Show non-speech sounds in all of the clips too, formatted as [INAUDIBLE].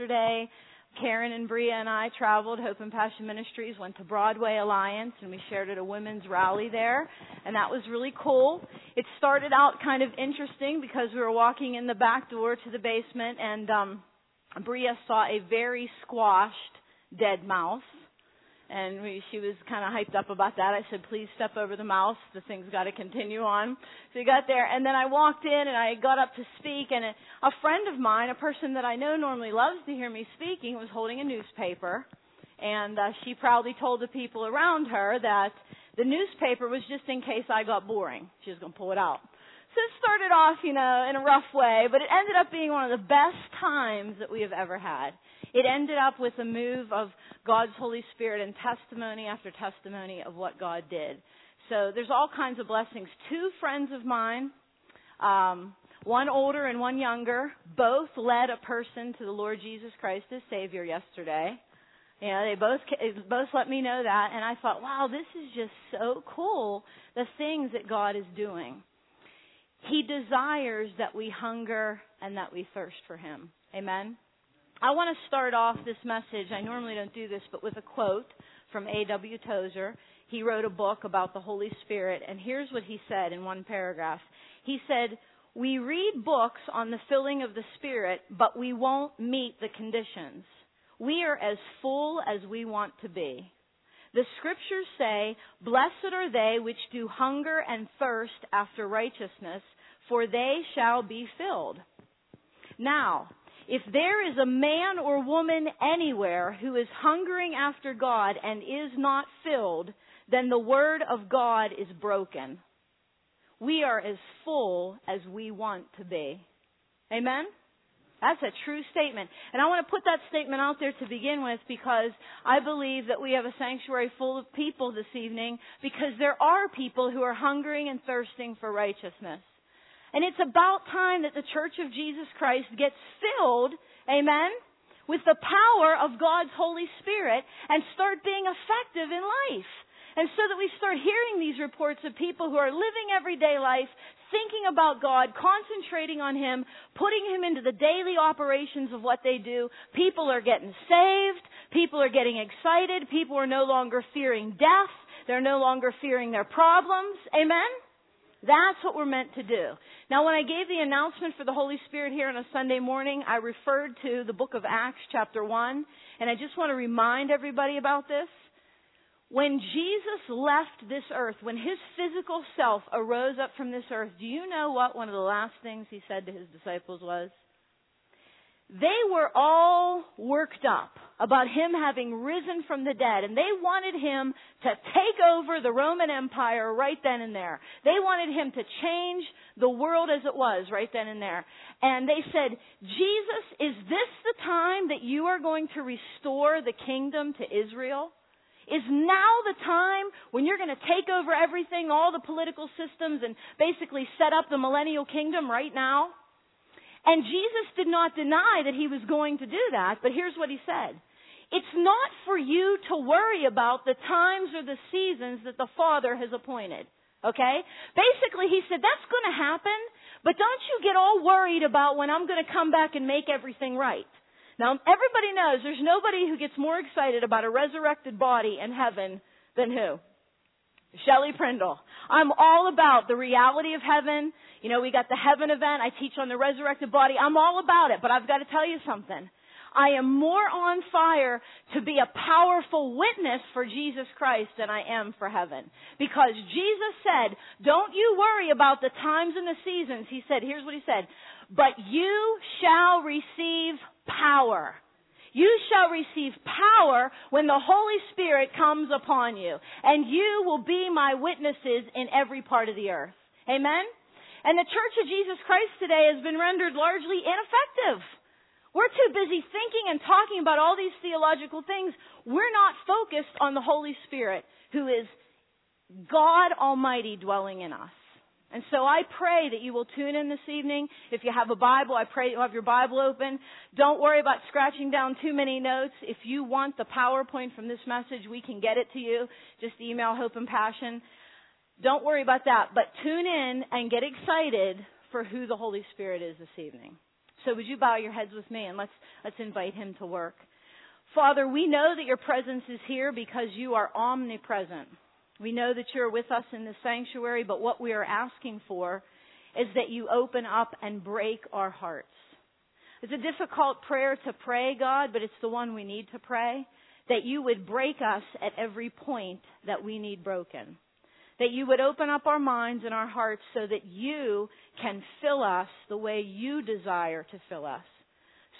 yesterday. Karen and Bria and I traveled, Hope and Passion Ministries, went to Broadway Alliance, and we shared at a women's rally there, and that was really cool. It started out kind of interesting because we were walking in the back door to the basement, and um, Bria saw a very squashed dead mouse and we, she was kind of hyped up about that. I said, please step over the mouse. The thing's got to continue on. So we got there, and then I walked in and I got up to speak, and a, a friend of mine, a person that I know normally loves to hear me speaking, was holding a newspaper, and uh, she proudly told the people around her that the newspaper was just in case I got boring. She was going to pull it out. So it started off, you know, in a rough way, but it ended up being one of the best times that we have ever had. It ended up with a move of God's Holy Spirit and testimony after testimony of what God did. So there's all kinds of blessings. Two friends of mine, um, one older and one younger, both led a person to the Lord Jesus Christ as Savior yesterday. You know, they both both let me know that, and I thought, wow, this is just so cool. The things that God is doing. He desires that we hunger and that we thirst for Him. Amen. I want to start off this message. I normally don't do this, but with a quote from A.W. Tozer. He wrote a book about the Holy Spirit, and here's what he said in one paragraph. He said, We read books on the filling of the Spirit, but we won't meet the conditions. We are as full as we want to be. The scriptures say, Blessed are they which do hunger and thirst after righteousness, for they shall be filled. Now, if there is a man or woman anywhere who is hungering after God and is not filled, then the word of God is broken. We are as full as we want to be. Amen? That's a true statement. And I want to put that statement out there to begin with because I believe that we have a sanctuary full of people this evening because there are people who are hungering and thirsting for righteousness. And it's about time that the Church of Jesus Christ gets filled, amen, with the power of God's Holy Spirit and start being effective in life. And so that we start hearing these reports of people who are living everyday life, thinking about God, concentrating on Him, putting Him into the daily operations of what they do. People are getting saved. People are getting excited. People are no longer fearing death. They're no longer fearing their problems. Amen? That's what we're meant to do. Now, when I gave the announcement for the Holy Spirit here on a Sunday morning, I referred to the book of Acts, chapter 1, and I just want to remind everybody about this. When Jesus left this earth, when his physical self arose up from this earth, do you know what one of the last things he said to his disciples was? They were all worked up about him having risen from the dead, and they wanted him to take over the Roman Empire right then and there. They wanted him to change the world as it was right then and there. And they said, Jesus, is this the time that you are going to restore the kingdom to Israel? Is now the time when you're going to take over everything, all the political systems, and basically set up the millennial kingdom right now? And Jesus did not deny that he was going to do that, but here's what he said. It's not for you to worry about the times or the seasons that the Father has appointed. Okay? Basically, he said, that's going to happen, but don't you get all worried about when I'm going to come back and make everything right. Now, everybody knows there's nobody who gets more excited about a resurrected body in heaven than who? Shelley Prindle. I'm all about the reality of heaven. You know, we got the heaven event. I teach on the resurrected body. I'm all about it, but I've got to tell you something. I am more on fire to be a powerful witness for Jesus Christ than I am for heaven. Because Jesus said, don't you worry about the times and the seasons. He said, here's what he said, but you shall receive power. You shall receive power when the Holy Spirit comes upon you, and you will be my witnesses in every part of the earth. Amen? And the Church of Jesus Christ today has been rendered largely ineffective. We're too busy thinking and talking about all these theological things. We're not focused on the Holy Spirit, who is God Almighty dwelling in us. And so I pray that you will tune in this evening. If you have a Bible, I pray you have your Bible open. Don't worry about scratching down too many notes. If you want the PowerPoint from this message, we can get it to you. Just email Hope and Passion. Don't worry about that, but tune in and get excited for who the Holy Spirit is this evening. So would you bow your heads with me and let's, let's invite him to work. Father, we know that your presence is here because you are omnipresent. We know that you're with us in the sanctuary, but what we are asking for is that you open up and break our hearts. It's a difficult prayer to pray, God, but it's the one we need to pray. That you would break us at every point that we need broken. That you would open up our minds and our hearts so that you can fill us the way you desire to fill us.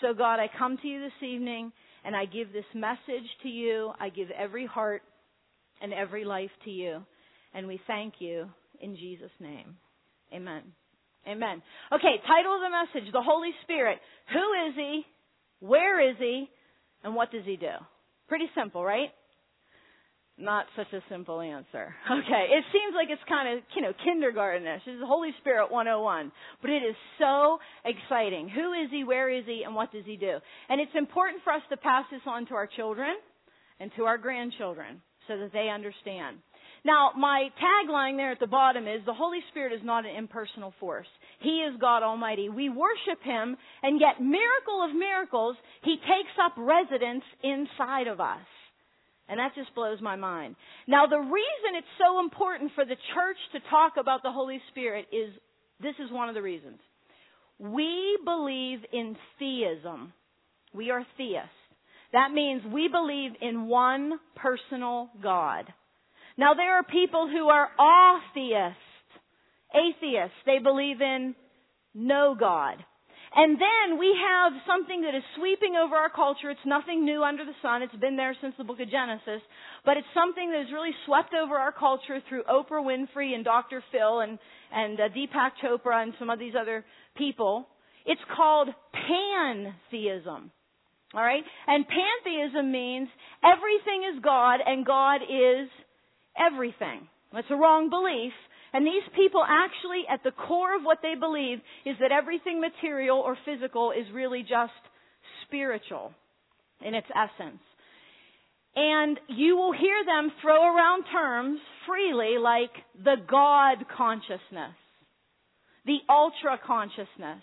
So God, I come to you this evening and I give this message to you. I give every heart and every life to you. And we thank you in Jesus' name. Amen. Amen. Okay, title of the message The Holy Spirit. Who is He? Where is He? And what does He do? Pretty simple, right? Not such a simple answer. [LAUGHS] Okay, it seems like it's kind of, you know, kindergartenish. This is Holy Spirit 101. But it is so exciting. Who is He? Where is He? And what does He do? And it's important for us to pass this on to our children and to our grandchildren so that they understand. Now, my tagline there at the bottom is the Holy Spirit is not an impersonal force. He is God Almighty. We worship Him, and yet, miracle of miracles, He takes up residence inside of us. And that just blows my mind. Now, the reason it's so important for the church to talk about the Holy Spirit is this is one of the reasons. We believe in theism. We are theists. That means we believe in one personal God. Now there are people who are atheists, atheists. They believe in no God. And then we have something that is sweeping over our culture. It's nothing new under the sun. It's been there since the book of Genesis. But it's something that has really swept over our culture through Oprah Winfrey and Dr. Phil and, and uh, Deepak Chopra and some of these other people. It's called pantheism. All right? And pantheism means everything is God and God is everything. That's a wrong belief. And these people actually, at the core of what they believe, is that everything material or physical is really just spiritual in its essence. And you will hear them throw around terms freely like the God consciousness, the ultra consciousness.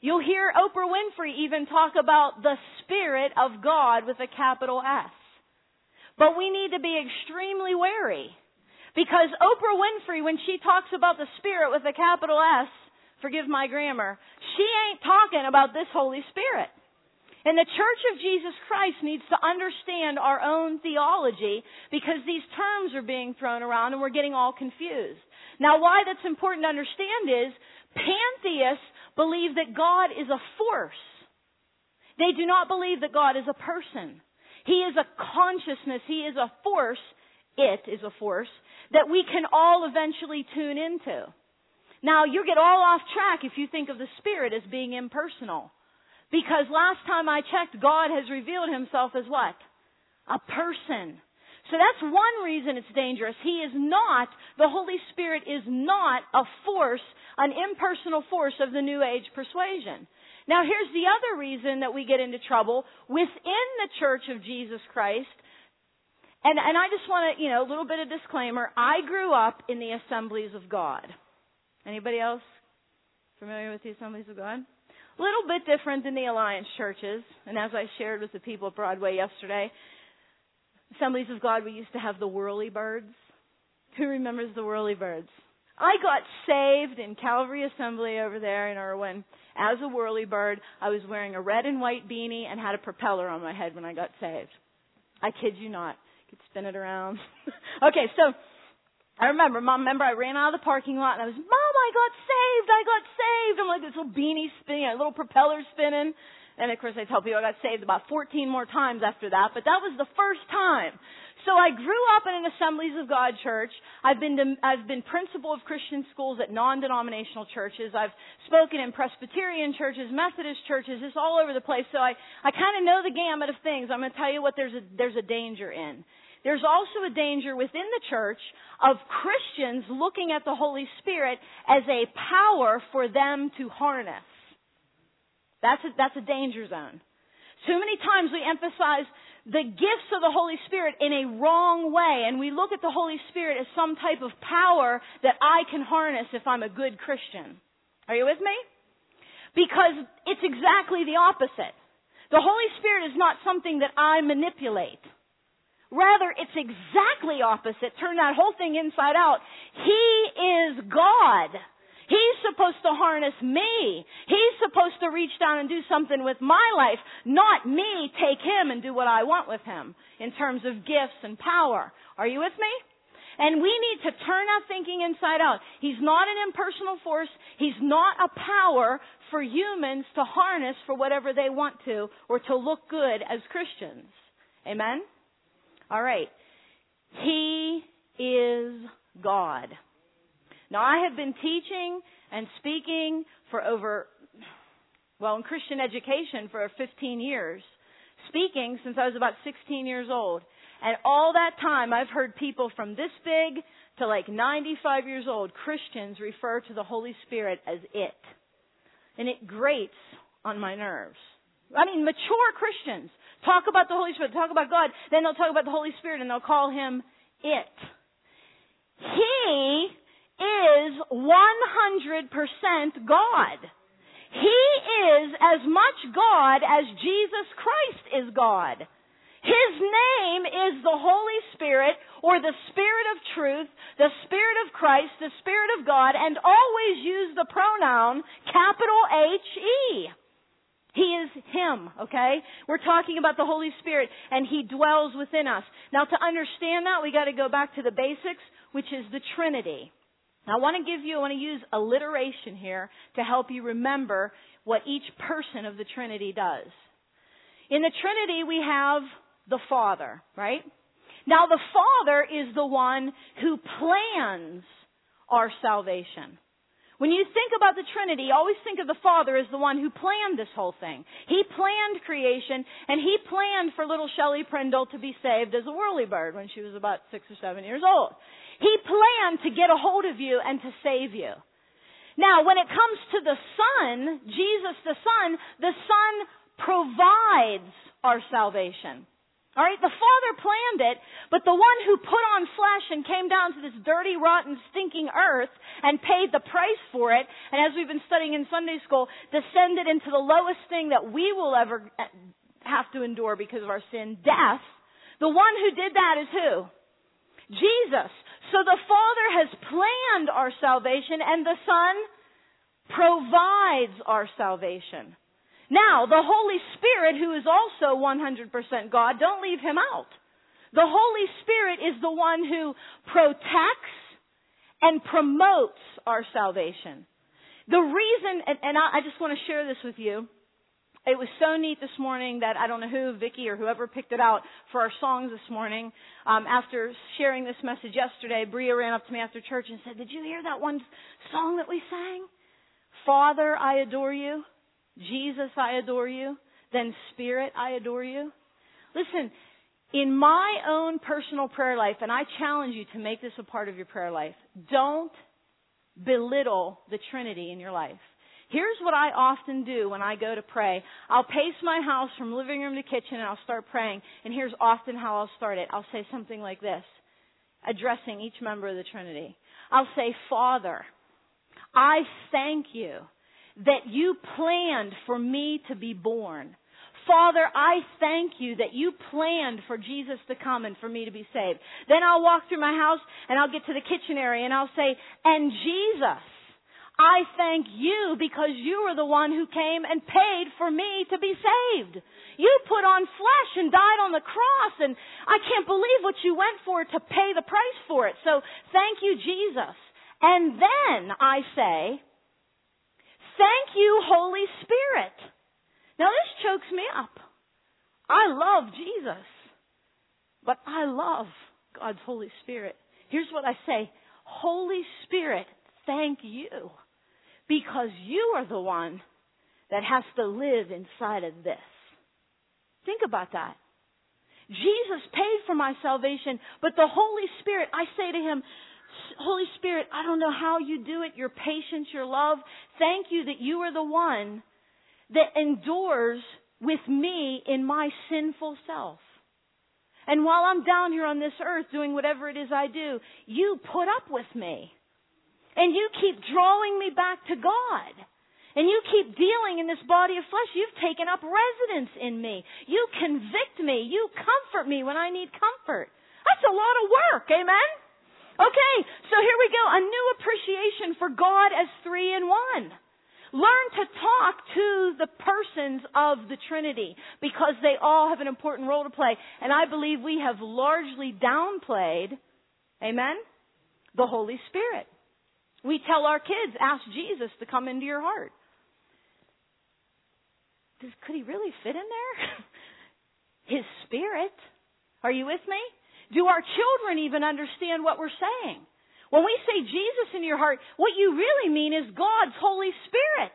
You'll hear Oprah Winfrey even talk about the Spirit of God with a capital S. But we need to be extremely wary because Oprah Winfrey, when she talks about the Spirit with a capital S, forgive my grammar, she ain't talking about this Holy Spirit. And the Church of Jesus Christ needs to understand our own theology because these terms are being thrown around and we're getting all confused. Now, why that's important to understand is pantheists believe that God is a force. They do not believe that God is a person. He is a consciousness. He is a force. It is a force that we can all eventually tune into. Now, you get all off track if you think of the Spirit as being impersonal. Because last time I checked, God has revealed himself as what? A person. So that's one reason it's dangerous. He is not, the Holy Spirit is not a force, an impersonal force of the New Age persuasion. Now here's the other reason that we get into trouble within the Church of Jesus Christ. And, and I just want to, you know, a little bit of disclaimer. I grew up in the Assemblies of God. Anybody else familiar with the Assemblies of God? Little bit different than the Alliance churches. And as I shared with the people at Broadway yesterday, Assemblies of God, we used to have the whirly birds. Who remembers the whirly birds? I got saved in Calvary Assembly over there in Irwin as a whirly bird. I was wearing a red and white beanie and had a propeller on my head when I got saved. I kid you not. I could spin it around. [LAUGHS] okay, so I remember, Mom, remember I ran out of the parking lot and I was, Mom, I got saved, I got saved. I'm like this little beanie spinning, a little propeller spinning. And of course I tell people I got saved about 14 more times after that, but that was the first time. So I grew up in an Assemblies of God church. I've been, to, I've been principal of Christian schools at non-denominational churches. I've spoken in Presbyterian churches, Methodist churches, just all over the place. So I, I kind of know the gamut of things. I'm going to tell you what there's a, there's a danger in. There's also a danger within the church of Christians looking at the Holy Spirit as a power for them to harness. That's a, that's a danger zone. Too many times we emphasize the gifts of the Holy Spirit in a wrong way, and we look at the Holy Spirit as some type of power that I can harness if I'm a good Christian. Are you with me? Because it's exactly the opposite. The Holy Spirit is not something that I manipulate. Rather, it's exactly opposite. Turn that whole thing inside out. He is God. He's supposed to harness me. He's supposed to reach down and do something with my life, not me take him and do what I want with him in terms of gifts and power. Are you with me? And we need to turn our thinking inside out. He's not an impersonal force. He's not a power for humans to harness for whatever they want to or to look good as Christians. Amen? All right. He is God. Now I have been teaching and speaking for over, well, in Christian education for 15 years. Speaking since I was about 16 years old. And all that time I've heard people from this big to like 95 years old, Christians refer to the Holy Spirit as it. And it grates on my nerves. I mean, mature Christians talk about the Holy Spirit, talk about God, then they'll talk about the Holy Spirit and they'll call him it. He is 100% God. He is as much God as Jesus Christ is God. His name is the Holy Spirit or the Spirit of truth, the Spirit of Christ, the Spirit of God, and always use the pronoun capital H-E. He is Him, okay? We're talking about the Holy Spirit and He dwells within us. Now to understand that, we gotta go back to the basics, which is the Trinity. Now, I want to give you, I want to use alliteration here to help you remember what each person of the Trinity does. In the Trinity, we have the Father, right? Now, the Father is the one who plans our salvation. When you think about the Trinity, always think of the Father as the one who planned this whole thing. He planned creation, and he planned for little Shelley Prindle to be saved as a whirly bird when she was about six or seven years old. He planned to get a hold of you and to save you. Now, when it comes to the Son, Jesus the Son, the Son provides our salvation. Alright, the Father planned it, but the one who put on flesh and came down to this dirty, rotten, stinking earth and paid the price for it, and as we've been studying in Sunday school, descended into the lowest thing that we will ever eh, have to endure because of our sin, death. The one who did that is who? Jesus. So the Father has planned our salvation and the Son provides our salvation. Now, the Holy Spirit, who is also 100% God, don't leave him out. The Holy Spirit is the one who protects and promotes our salvation. The reason, and, and I, I just want to share this with you, it was so neat this morning that I don't know who, Vicky or whoever picked it out for our songs this morning. Um, after sharing this message yesterday, Bria ran up to me after church and said, "Did you hear that one song that we sang? Father, I adore you. Jesus, I adore you. Then Spirit, I adore you." Listen, in my own personal prayer life, and I challenge you to make this a part of your prayer life. Don't belittle the Trinity in your life. Here's what I often do when I go to pray. I'll pace my house from living room to kitchen and I'll start praying. And here's often how I'll start it. I'll say something like this, addressing each member of the Trinity. I'll say, Father, I thank you that you planned for me to be born. Father, I thank you that you planned for Jesus to come and for me to be saved. Then I'll walk through my house and I'll get to the kitchen area and I'll say, and Jesus, I thank you because you were the one who came and paid for me to be saved. You put on flesh and died on the cross and I can't believe what you went for to pay the price for it. So thank you, Jesus. And then I say, thank you, Holy Spirit. Now this chokes me up. I love Jesus, but I love God's Holy Spirit. Here's what I say. Holy Spirit, thank you because you are the one that has to live inside of this. Think about that. Jesus paid for my salvation, but the Holy Spirit, I say to him, Holy Spirit, I don't know how you do it, your patience, your love. Thank you that you are the one that endures with me in my sinful self. And while I'm down here on this earth doing whatever it is I do, you put up with me. And you keep drawing me back to God. and you keep dealing in this body of flesh, you've taken up residence in me. You convict me. You comfort me when I need comfort. That's a lot of work. Amen? Okay, so here we go. A new appreciation for God as three in one. Learn to talk to the persons of the Trinity because they all have an important role to play. And I believe we have largely downplayed, amen, the Holy Spirit. We tell our kids, ask Jesus to come into your heart. Does, could he really fit in there? [LAUGHS] His spirit. Are you with me? Do our children even understand what we're saying? When we say Jesus in your heart, what you really mean is God's Holy Spirit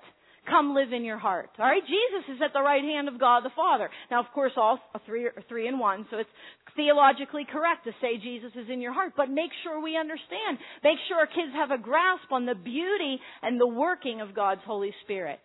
come live in your heart. All right, Jesus is at the right hand of God the Father. Now, of course, all three are three in one, so it's theologically correct to say Jesus is in your heart. But make sure we understand. Make sure our kids have a grasp on the beauty and the working of God's Holy Spirit.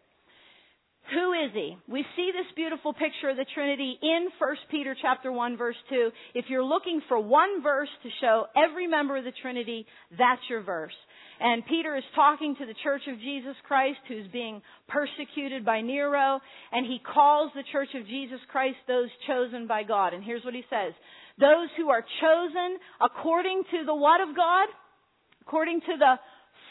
Who is he? We see this beautiful picture of the Trinity in 1 Peter chapter 1 verse 2. If you're looking for one verse to show every member of the Trinity, that's your verse. And Peter is talking to the Church of Jesus Christ who's being persecuted by Nero, and he calls the Church of Jesus Christ those chosen by God. And here's what he says. Those who are chosen according to the what of God? According to the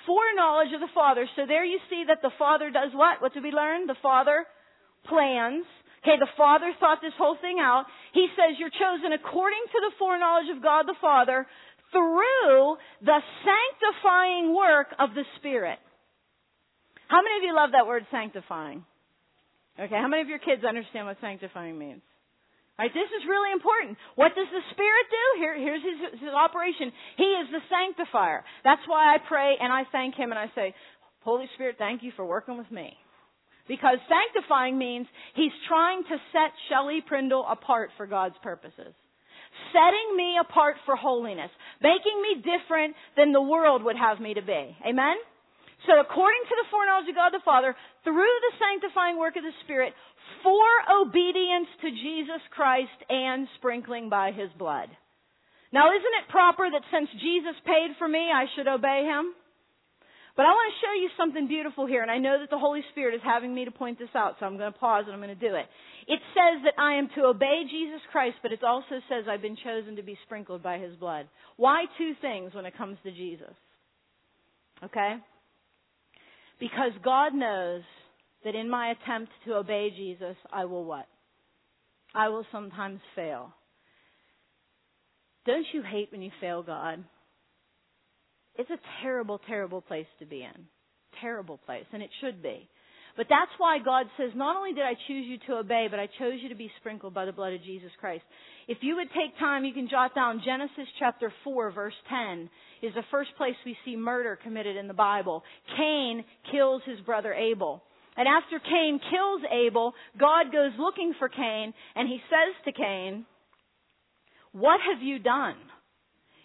foreknowledge of the Father. So there you see that the Father does what? What did we learn? The Father plans. Okay, the Father thought this whole thing out. He says you're chosen according to the foreknowledge of God the Father through the sanctifying work of the Spirit. How many of you love that word sanctifying? Okay, how many of your kids understand what sanctifying means? Right, this is really important. What does the Spirit do? Here, here's his, his operation. He is the sanctifier. That's why I pray and I thank Him and I say, Holy Spirit, thank you for working with me. Because sanctifying means He's trying to set Shelley Prindle apart for God's purposes. Setting me apart for holiness. Making me different than the world would have me to be. Amen? So according to the foreknowledge of God the Father, through the sanctifying work of the Spirit, for obedience to Jesus Christ and sprinkling by His blood. Now isn't it proper that since Jesus paid for me, I should obey Him? But I want to show you something beautiful here, and I know that the Holy Spirit is having me to point this out, so I'm going to pause and I'm going to do it. It says that I am to obey Jesus Christ, but it also says I've been chosen to be sprinkled by His blood. Why two things when it comes to Jesus? Okay? Because God knows that in my attempt to obey Jesus, I will what? I will sometimes fail. Don't you hate when you fail God? It's a terrible, terrible place to be in. Terrible place, and it should be. But that's why God says, not only did I choose you to obey, but I chose you to be sprinkled by the blood of Jesus Christ. If you would take time, you can jot down Genesis chapter 4 verse 10 is the first place we see murder committed in the Bible. Cain kills his brother Abel. And after Cain kills Abel, God goes looking for Cain and he says to Cain, what have you done?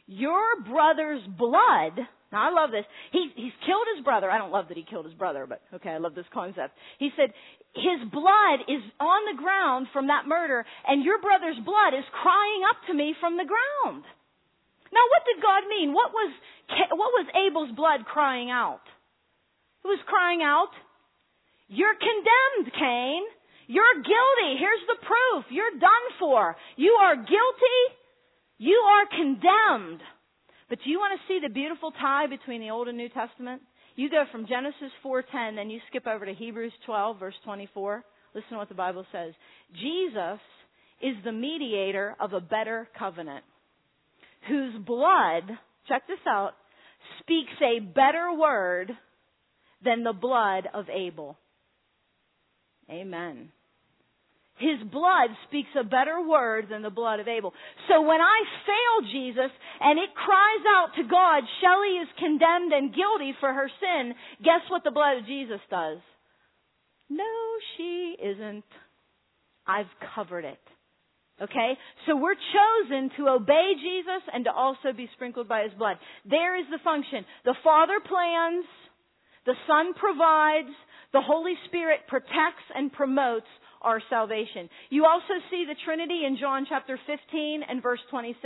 Your brother's blood now I love this. He, he's killed his brother. I don't love that he killed his brother, but okay, I love this concept. He said, his blood is on the ground from that murder, and your brother's blood is crying up to me from the ground. Now what did God mean? What was, what was Abel's blood crying out? It was crying out, you're condemned, Cain. You're guilty. Here's the proof. You're done for. You are guilty. You are condemned. But do you want to see the beautiful tie between the Old and New Testament? You go from Genesis 4:10, then you skip over to Hebrews 12, verse 24. Listen to what the Bible says. Jesus is the mediator of a better covenant, whose blood, check this out, speaks a better word than the blood of Abel. Amen. His blood speaks a better word than the blood of Abel. So when I fail Jesus and it cries out to God, Shelley is condemned and guilty for her sin, guess what the blood of Jesus does? No, she isn't. I've covered it. Okay? So we're chosen to obey Jesus and to also be sprinkled by His blood. There is the function. The Father plans, the Son provides, the Holy Spirit protects and promotes our salvation. You also see the Trinity in John chapter 15 and verse 26.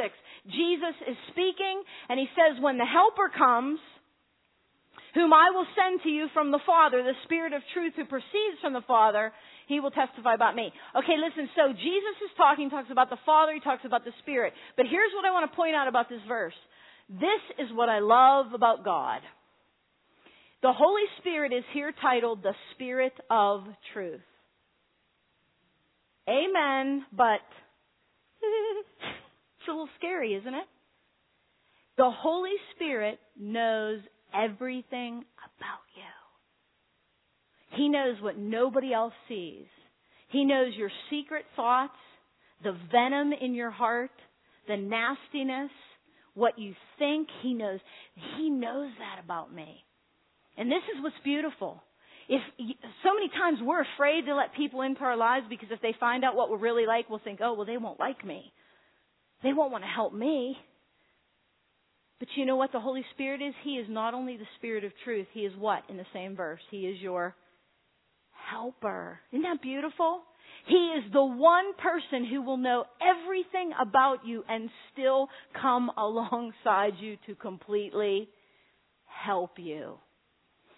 Jesus is speaking and he says when the helper comes, whom I will send to you from the Father, the Spirit of truth who proceeds from the Father, he will testify about me. Okay, listen, so Jesus is talking, talks about the Father, he talks about the Spirit. But here's what I want to point out about this verse. This is what I love about God. The Holy Spirit is here titled the Spirit of Truth. Amen, but [LAUGHS] it's a little scary, isn't it? The Holy Spirit knows everything about you. He knows what nobody else sees. He knows your secret thoughts, the venom in your heart, the nastiness, what you think. He knows. He knows that about me. And this is what's beautiful. If so many times we're afraid to let people into our lives because if they find out what we're really like, we'll think, "Oh, well they won't like me. They won't want to help me." But you know what the Holy Spirit is? He is not only the Spirit of truth, He is what in the same verse? He is your helper. Isn't that beautiful? He is the one person who will know everything about you and still come [LAUGHS] alongside you to completely help you.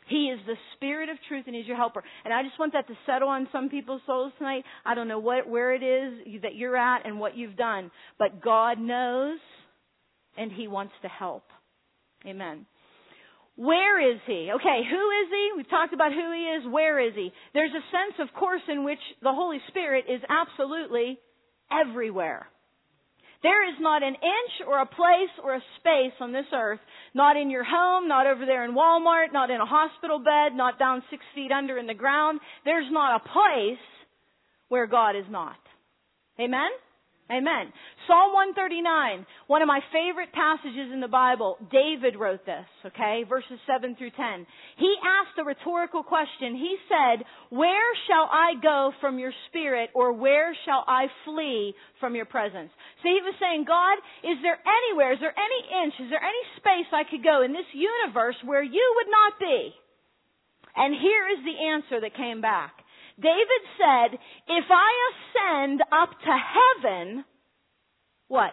He is the Spirit of truth and He's your helper. And I just want that to settle on some people's souls tonight. I don't know what, where it is that you're at and what you've done, but God knows and He wants to help. Amen. Where is He? Okay, who is He? We've talked about who He is. Where is He? There's a sense, of course, in which the Holy Spirit is absolutely everywhere. There is not an inch or a place or a space on this earth, not in your home, not over there in Walmart, not in a hospital bed, not down six feet under in the ground. There's not a place where God is not. Amen? Amen. Psalm 139, one of my favorite passages in the Bible. David wrote this, okay? Verses 7 through 10. He asked a rhetorical question. He said, Where shall I go from your spirit, or where shall I flee from your presence? So he was saying, God, is there anywhere, is there any inch, is there any space I could go in this universe where you would not be? And here is the answer that came back. David said, if I ascend up to heaven, what?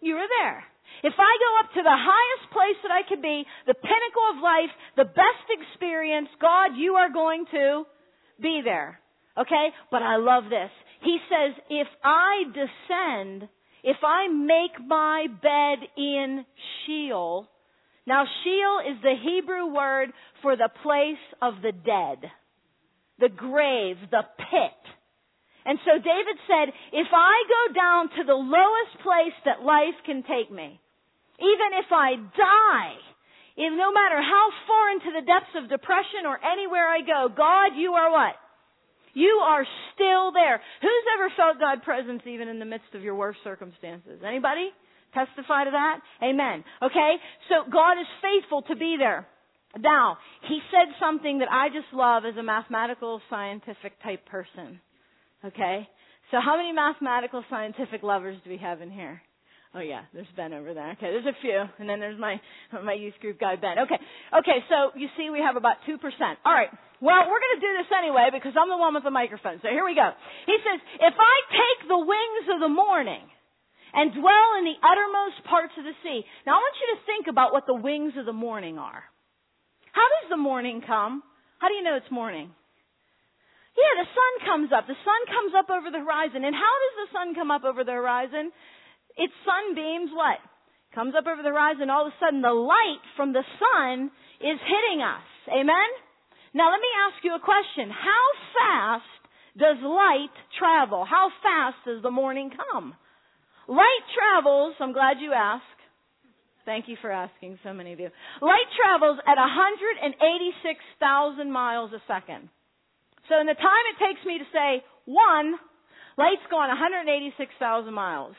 You are there. If I go up to the highest place that I could be, the pinnacle of life, the best experience, God, you are going to be there. Okay? But I love this. He says, if I descend, if I make my bed in Sheol, now Sheol is the Hebrew word for the place of the dead the grave, the pit. And so David said, if I go down to the lowest place that life can take me, even if I die, if no matter how far into the depths of depression or anywhere I go, God, you are what? You are still there. Who's ever felt God's presence even in the midst of your worst circumstances? Anybody? Testify to that? Amen. Okay? So God is faithful to be there. Now, he said something that I just love as a mathematical scientific type person. Okay? So how many mathematical scientific lovers do we have in here? Oh yeah, there's Ben over there. Okay, there's a few, and then there's my my youth group guy Ben. Okay, okay. So you see, we have about two percent. All right. Well, we're going to do this anyway because I'm the one with the microphone. So here we go. He says, "If I take the wings of the morning and dwell in the uttermost parts of the sea." Now I want you to think about what the wings of the morning are. How does the morning come? How do you know it's morning? Yeah, the sun comes up. The sun comes up over the horizon. And how does the sun come up over the horizon? Its sunbeams what? Comes up over the horizon. All of a sudden the light from the sun is hitting us. Amen? Now let me ask you a question. How fast does light travel? How fast does the morning come? Light travels, I'm glad you asked, Thank you for asking, so many of you. Light travels at 186,000 miles a second. So in the time it takes me to say one, light's going 186,000 miles.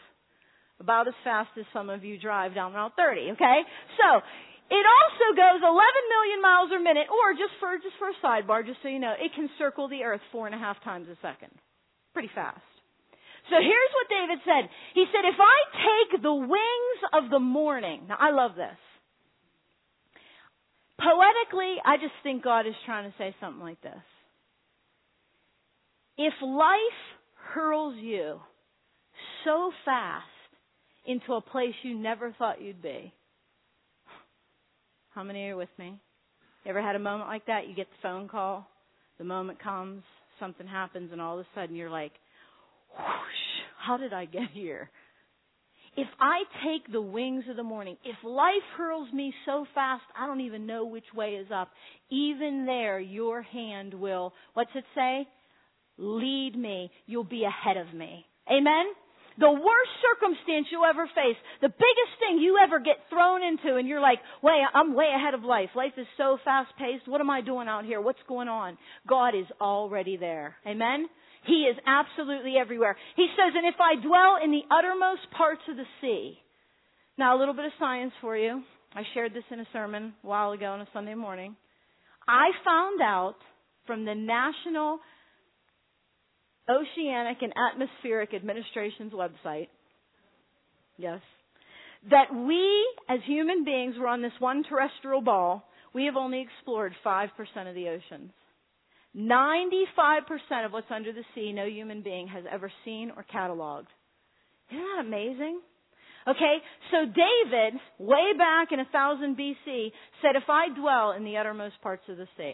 About as fast as some of you drive down Route 30, okay? So, it also goes 11 million miles a minute, or just for, just for a sidebar, just so you know, it can circle the earth four and a half times a second. Pretty fast. So here's what David said. He said, if I take the wings of the morning, now I love this. Poetically, I just think God is trying to say something like this. If life hurls you so fast into a place you never thought you'd be, how many are with me? You ever had a moment like that? You get the phone call, the moment comes, something happens, and all of a sudden you're like, whoosh, how did I get here? If I take the wings of the morning, if life hurls me so fast I don't even know which way is up, even there your hand will, what's it say? Lead me. You'll be ahead of me. Amen? The worst circumstance you'll ever face, the biggest thing you ever get thrown into and you're like, way, I'm way ahead of life. Life is so fast paced. What am I doing out here? What's going on? God is already there. Amen? He is absolutely everywhere. He says, and if I dwell in the uttermost parts of the sea. Now, a little bit of science for you. I shared this in a sermon a while ago on a Sunday morning. I found out from the National Oceanic and Atmospheric Administration's website, yes, that we as human beings were on this one terrestrial ball. We have only explored 5% of the oceans. 95% of what's under the sea, no human being has ever seen or cataloged. Isn't that amazing? Okay, so David, way back in 1000 BC, said, If I dwell in the uttermost parts of the sea.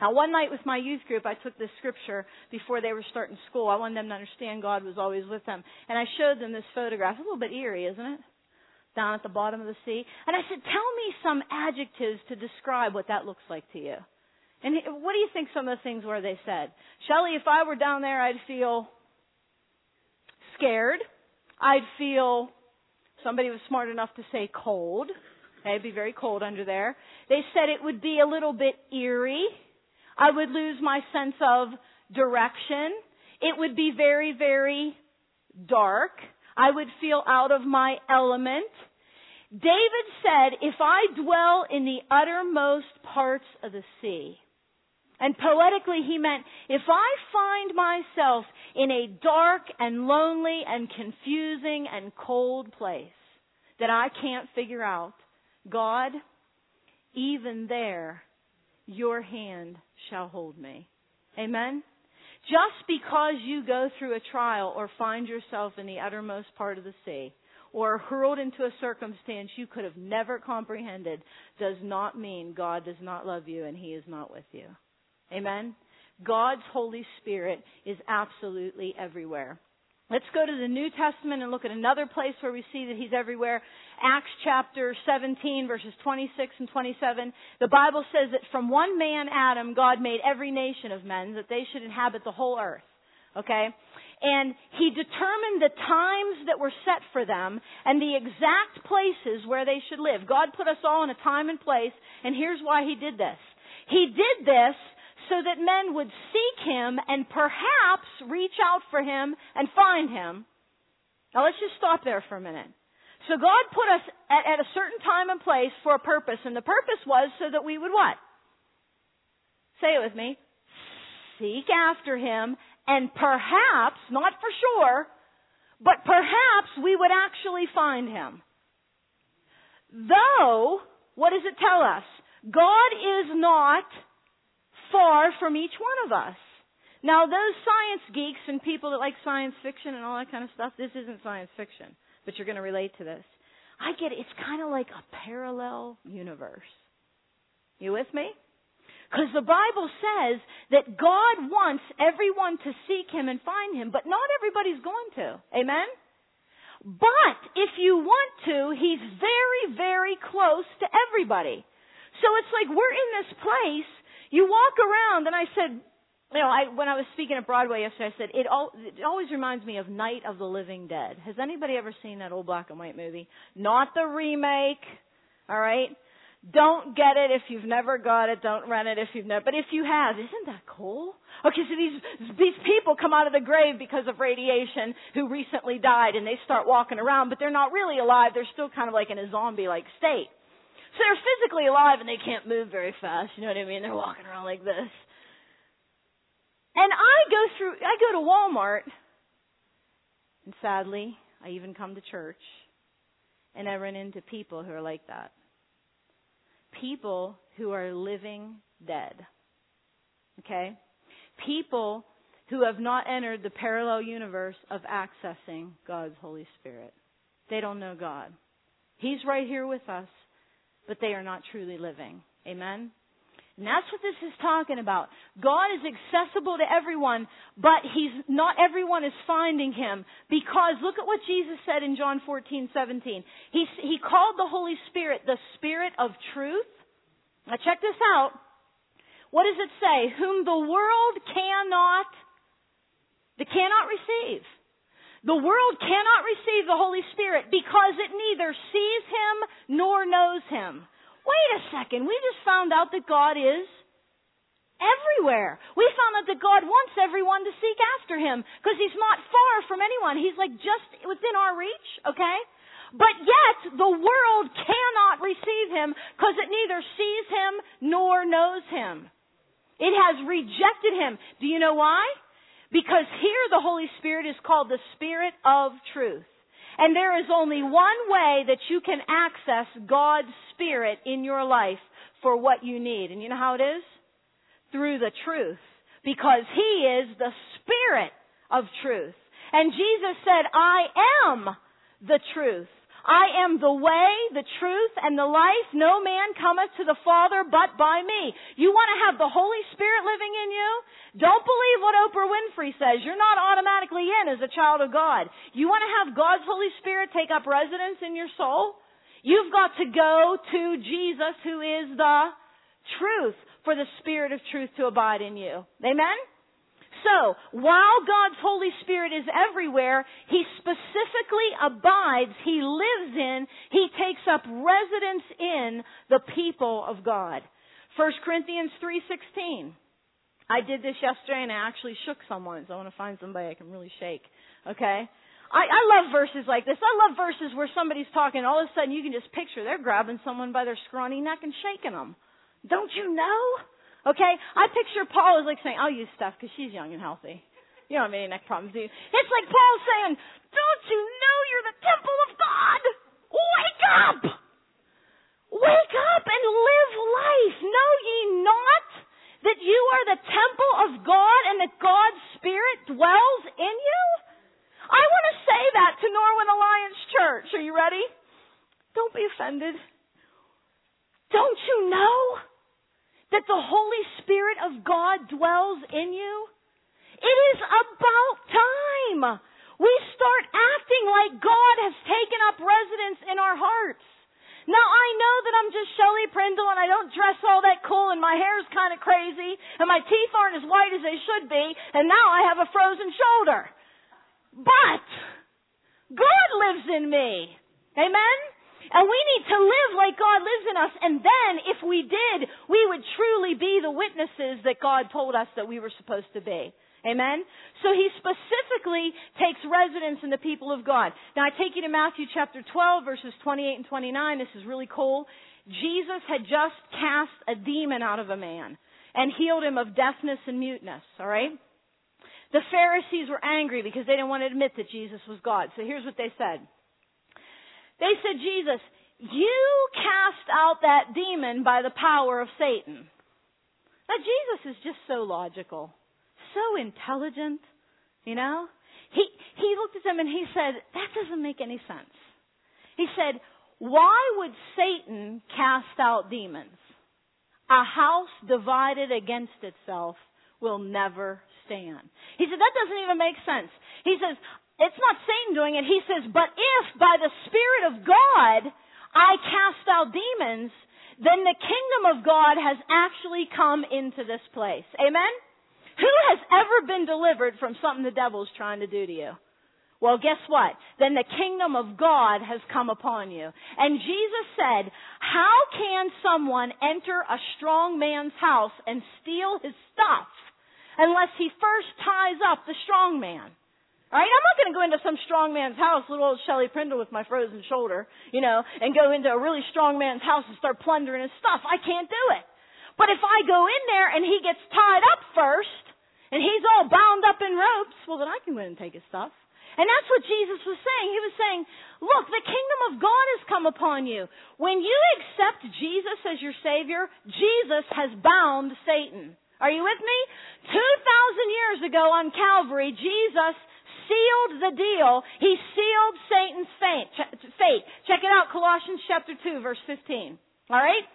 Now, one night with my youth group, I took this scripture before they were starting school. I wanted them to understand God was always with them. And I showed them this photograph. A little bit eerie, isn't it? Down at the bottom of the sea. And I said, Tell me some adjectives to describe what that looks like to you. And what do you think some of the things were they said? Shelley, if I were down there, I'd feel scared. I'd feel somebody was smart enough to say cold. Okay, it'd be very cold under there. They said it would be a little bit eerie. I would lose my sense of direction. It would be very, very dark. I would feel out of my element. David said, if I dwell in the uttermost parts of the sea, and poetically, he meant, if I find myself in a dark and lonely and confusing and cold place that I can't figure out, God, even there, your hand shall hold me. Amen? Just because you go through a trial or find yourself in the uttermost part of the sea, or hurled into a circumstance you could have never comprehended, does not mean God does not love you and He is not with you. Amen? God's Holy Spirit is absolutely everywhere. Let's go to the New Testament and look at another place where we see that He's everywhere. Acts chapter 17 verses 26 and 27. The Bible says that from one man, Adam, God made every nation of men that they should inhabit the whole earth. Okay? And He determined the times that were set for them and the exact places where they should live. God put us all in a time and place, and here's why He did this. He did this so that men would seek him and perhaps reach out for him and find him. Now let's just stop there for a minute. So God put us at, at, a certain time and place for a purpose, and the purpose was so that we would what? Say it with me. Seek after him, and perhaps, not for sure, but perhaps we would actually find him. Though, what does it tell us? God is not far from each one of us. Now, those science geeks and people that like science fiction and all that kind of stuff, this isn't science fiction, but you're going to relate to this. I get it. It's kind of like a parallel universe. You with me? Because the Bible says that God wants everyone to seek Him and find Him, but not everybody's going to. Amen? But if you want to, He's very, very close to everybody. So it's like we're in this place you walk around, and I said, you know, I, when I was speaking at Broadway yesterday, I said it, all, it always reminds me of Night of the Living Dead. Has anybody ever seen that old black and white movie? Not the remake. All right. Don't get it if you've never got it. Don't rent it if you've never. But if you have, isn't that cool? Okay, so these these people come out of the grave because of radiation who recently died, and they start walking around, but they're not really alive. They're still kind of like in a zombie-like state. So they're physically alive and they can't move very fast. You know what I mean? They're walking around like this. And I go through, I go to Walmart, and sadly, I even come to church, and I run into people who are like that. People who are living dead. Okay? People who have not entered the parallel universe of accessing God's Holy Spirit. They don't know God. He's right here with us but they are not truly living. Amen? And that's what this is talking about. God is accessible to everyone, but he's not everyone is finding him because look at what Jesus said in John 14, 17. He, he called the Holy Spirit the Spirit of truth. Now check this out. What does it say? Whom the world cannot, they cannot receive. The world cannot receive the Holy Spirit because it neither sees him nor knows him. Wait a second, we just found out that God is everywhere. We found out that God wants everyone to seek after him because he's not far from anyone. He's like just within our reach, okay? But yet the world cannot receive him because it neither sees him nor knows him. It has rejected him. Do you know why? Because here the Holy Spirit is called the Spirit of truth. And there is only one way that you can access God's Spirit in your life for what you need. And you know how it is? Through the truth. Because He is the Spirit of truth. And Jesus said, I am the truth. I am the way, the truth, and the life. No man cometh to the Father but by me. You want to have the Holy Spirit living in you? Don't believe what Oprah Winfrey says. You're not automatically in as a child of God. You want to have God's Holy Spirit take up residence in your soul? You've got to go to Jesus who is the truth for the Spirit of truth to abide in you. Amen? So, while God's Holy Spirit is everywhere, He specifically abides, He lives in, He takes up residence in the people of God. 1 Corinthians 3.16. I did this yesterday and I actually shook someone, so I want to find somebody I can really shake. Okay? I, I love verses like this. I love verses where somebody's talking, and all of a sudden you can just picture they're grabbing someone by their scrawny neck and shaking them. Don't you know? Okay? I picture Paul as like saying, I'll use Steph because she's young and healthy. You don't have any neck problems, do you? It's like Paul saying, don't you know you're the temple of God? Wake up! Wake up and live life. Know ye not that you are the temple of God and that God's Spirit dwells in you? I want to say that to Norwin Alliance Church. Are you ready? Don't be offended. Don't you know? that the Holy Spirit of God dwells in you? It is about time we start acting like God has taken up residence in our hearts. Now I know that I'm just Shelley Prindle and I don't dress all that cool and my hair's kind of crazy and my teeth aren't as white as they should be and now I have a frozen shoulder. But God lives in me. Amen? And we need to live like God lives in us. And then, if we did, we would truly be the witnesses that God told us that we were supposed to be. Amen? So he specifically takes residence in the people of God. Now I take you to Matthew chapter 12 verses 28 and 29. This is really cool. Jesus had just cast a demon out of a man and healed him of deafness and muteness, alright? The Pharisees were angry because they didn't want to admit that Jesus was God. So here's what they said. They said, Jesus, you cast out that demon by the power of Satan. Now, Jesus is just so logical, so intelligent, you know? He, he looked at them and he said, that doesn't make any sense. He said, why would Satan cast out demons? A house divided against itself will never stand. He said, that doesn't even make sense. He says, it's not Satan doing it. He says, but if by the Spirit of God I cast out demons, then the kingdom of God has actually come into this place. Amen? Who has ever been delivered from something the devil's trying to do to you? Well, guess what? Then the kingdom of God has come upon you. And Jesus said, how can someone enter a strong man's house and steal his stuff unless he first ties up the strong man? All right, I'm not going to go into some strong man's house, little old Shelley Prindle with my frozen shoulder, you know, and go into a really strong man's house and start plundering his stuff. I can't do it. But if I go in there and he gets tied up first, and he's all bound up in ropes, well, then I can go in and take his stuff. And that's what Jesus was saying. He was saying, look, the kingdom of God has come upon you. When you accept Jesus as your Savior, Jesus has bound Satan. Are you with me? 2,000 years ago on Calvary, Jesus sealed the deal. He sealed Satan's fate. Check it out, Colossians chapter 2, verse 15. Alright?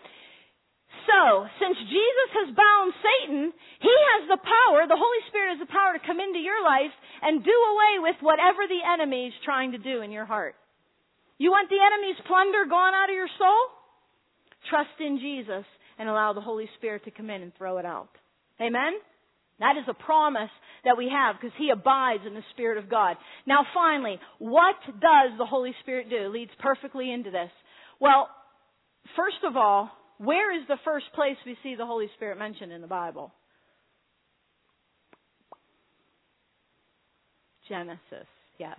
So, since Jesus has bound Satan, he has the power, the Holy Spirit has the power to come into your life and do away with whatever the enemy is trying to do in your heart. You want the enemy's plunder gone out of your soul? Trust in Jesus and allow the Holy Spirit to come in and throw it out. Amen? That is a promise that we have because He abides in the Spirit of God. Now finally, what does the Holy Spirit do? Leads perfectly into this. Well, first of all, where is the first place we see the Holy Spirit mentioned in the Bible? Genesis, yes.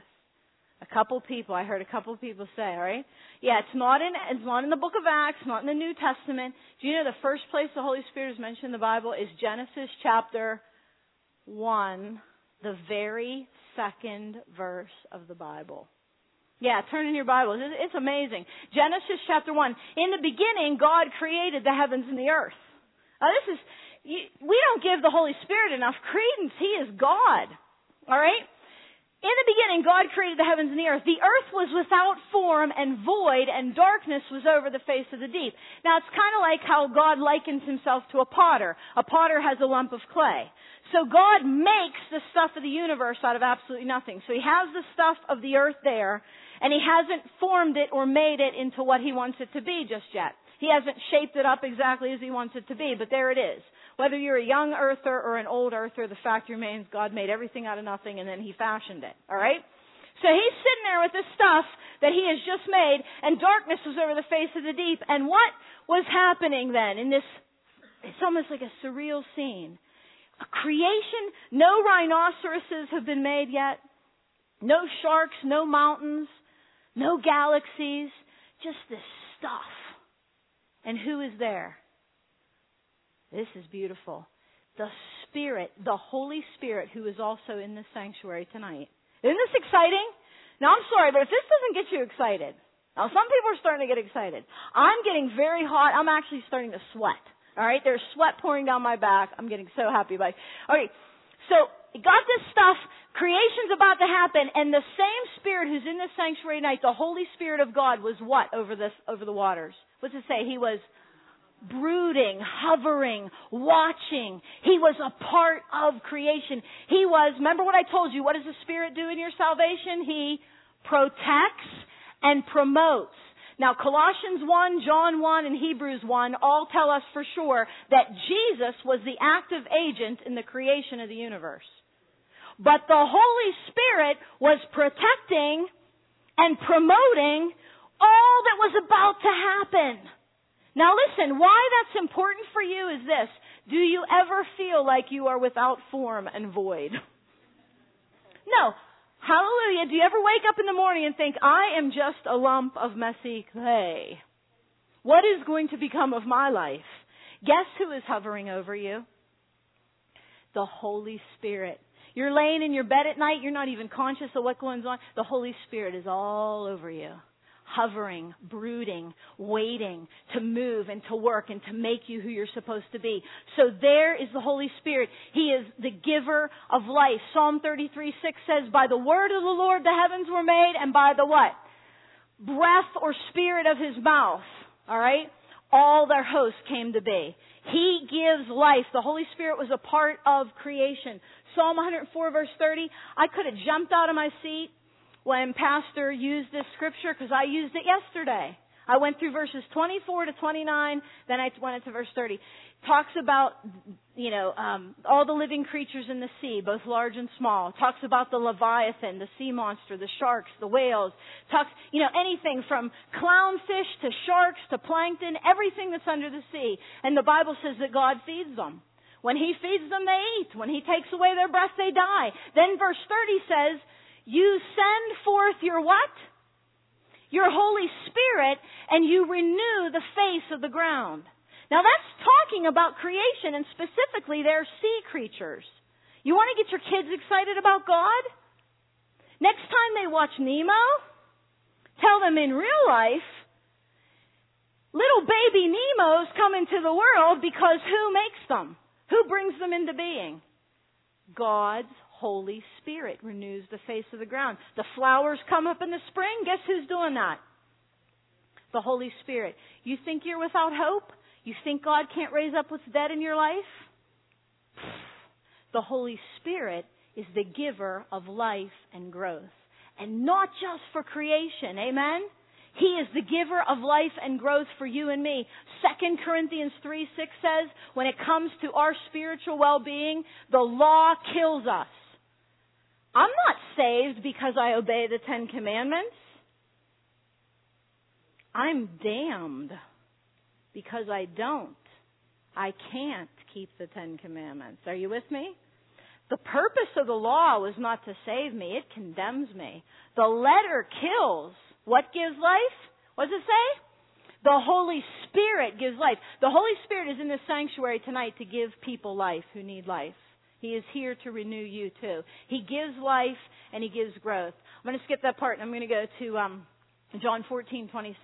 A couple people, I heard a couple people say, all right? Yeah, it's not in it's not in the book of Acts, not in the New Testament. Do you know the first place the Holy Spirit is mentioned in the Bible is Genesis chapter 1, the very second verse of the Bible. Yeah, turn in your Bibles. It's amazing. Genesis chapter 1. In the beginning, God created the heavens and the earth. Now this is, we don't give the Holy Spirit enough credence. He is God. Alright? In the beginning, God created the heavens and the earth. The earth was without form and void, and darkness was over the face of the deep. Now, it's kind of like how God likens himself to a potter. A potter has a lump of clay. So God makes the stuff of the universe out of absolutely nothing. So he has the stuff of the earth there, and he hasn't formed it or made it into what he wants it to be just yet. He hasn't shaped it up exactly as he wants it to be, but there it is. Whether you're a young earther or an old earther, the fact remains God made everything out of nothing and then he fashioned it. Alright? So he's sitting there with this stuff that he has just made, and darkness was over the face of the deep. And what was happening then in this, it's almost like a surreal scene. A creation, no rhinoceroses have been made yet, no sharks, no mountains, no galaxies, just this stuff. And who is there? This is beautiful. The Spirit, the Holy Spirit, who is also in this sanctuary tonight. Isn't this exciting? Now, I'm sorry, but if this doesn't get you excited, now some people are starting to get excited. I'm getting very hot. I'm actually starting to sweat. All right, there's sweat pouring down my back. I'm getting so happy by. All right, so got this stuff. Creation's about to happen, and the same Spirit who's in this sanctuary tonight, the Holy Spirit of God, was what over this over the waters? What's it say? He was brooding, hovering, watching. He was a part of creation. He was. Remember what I told you? What does the Spirit do in your salvation? He protects and promotes. Now, Colossians 1, John 1, and Hebrews 1 all tell us for sure that Jesus was the active agent in the creation of the universe. But the Holy Spirit was protecting and promoting all that was about to happen. Now listen, why that's important for you is this. Do you ever feel like you are without form and void? [LAUGHS] No. Hallelujah. Do you ever wake up in the morning and think, I am just a lump of messy clay? What is going to become of my life? Guess who is hovering over you? The Holy Spirit. You're laying in your bed at night, you're not even conscious of what goes on. The Holy Spirit is all over you hovering, brooding, waiting to move and to work and to make you who you're supposed to be. So there is the Holy Spirit. He is the giver of life. Psalm 33, 6 says, by the word of the Lord the heavens were made and by the what? Breath or spirit of his mouth. Alright? All their hosts came to be. He gives life. The Holy Spirit was a part of creation. Psalm 104 verse 30, I could have jumped out of my seat when Pastor used this scripture because I used it yesterday. I went through verses 24 to 29, then I went into verse 30. Talks about, you know, um, all the living creatures in the sea, both large and small. Talks about the leviathan, the sea monster, the sharks, the whales. Talks, you know, anything from clownfish to sharks to plankton, everything that's under the sea. And the Bible says that God feeds them. When He feeds them, they eat. When He takes away their breath, they die. Then verse 30 says, you send forth your what? Your Holy Spirit and you renew the face of the ground. Now that's talking about creation and specifically their sea creatures. You want to get your kids excited about God? Next time they watch Nemo, tell them in real life, little baby Nemos come into the world because who makes them? Who brings them into being? God's Holy Spirit renews the face of the ground. The flowers come up in the spring. Guess who's doing that? The Holy Spirit. You think you're without hope? You think God can't raise up what's dead in your life? The Holy Spirit is the giver of life and growth. And not just for creation. Amen? He is the giver of life and growth for you and me. 2 Corinthians 3 6 says, when it comes to our spiritual well-being, the law kills us. I'm not saved because I obey the Ten Commandments. I'm damned because I don't. I can't keep the Ten Commandments. Are you with me? The purpose of the law was not to save me, it condemns me. The letter kills. What gives life? What does it say? The Holy Spirit gives life. The Holy Spirit is in this sanctuary tonight to give people life who need life. He is here to renew you too. He gives life and he gives growth. I'm going to skip that part and I'm going to go to um, John 14, 26.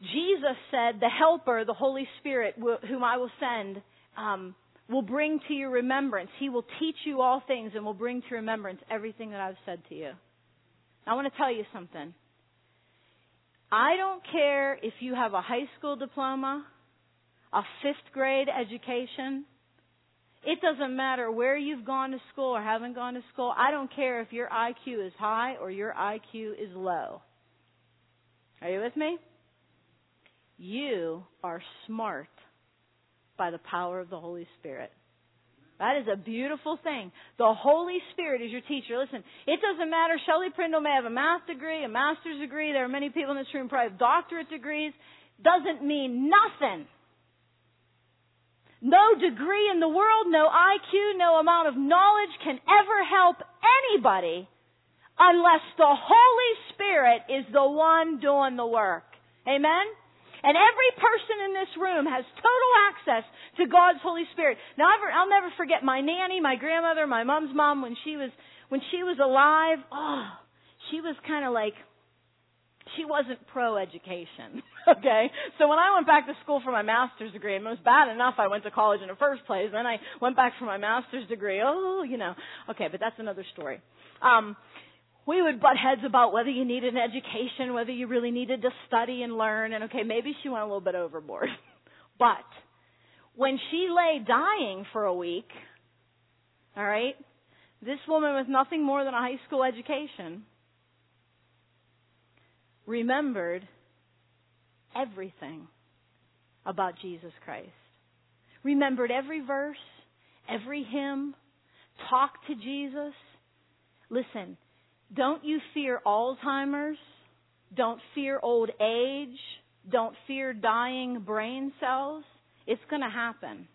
Jesus said, the Helper, the Holy Spirit, whom I will send, um, will bring to your remembrance. He will teach you all things and will bring to remembrance everything that I've said to you. I want to tell you something. I don't care if you have a high school diploma, a fifth grade education. It doesn't matter where you've gone to school or haven't gone to school. I don't care if your IQ is high or your IQ is low. Are you with me? You are smart by the power of the Holy Spirit. That is a beautiful thing. The Holy Spirit is your teacher. Listen, it doesn't matter. Shelley Prindle may have a math degree, a master's degree. There are many people in this room probably have doctorate degrees. Doesn't mean nothing. No degree in the world, no IQ, no amount of knowledge can ever help anybody unless the Holy Spirit is the one doing the work. Amen? And every person in this room has total access to God's Holy Spirit. Now, I'll never forget my nanny, my grandmother, my mom's mom when she was when she was alive. Oh, she was kind of like she wasn't pro education. [LAUGHS] okay? So when I went back to school for my master's degree, and it was bad enough I went to college in the first place, then I went back for my master's degree. Oh, you know. Okay, but that's another story. Um, we would butt heads about whether you needed an education, whether you really needed to study and learn, and okay, maybe she went a little bit overboard. [LAUGHS] but when she lay dying for a week, all right, this woman with nothing more than a high school education remembered everything about Jesus Christ. Remembered every verse, every hymn, talked to Jesus. Listen, don't you fear Alzheimer's. Don't fear old age. Don't fear dying brain cells. It's going to happen.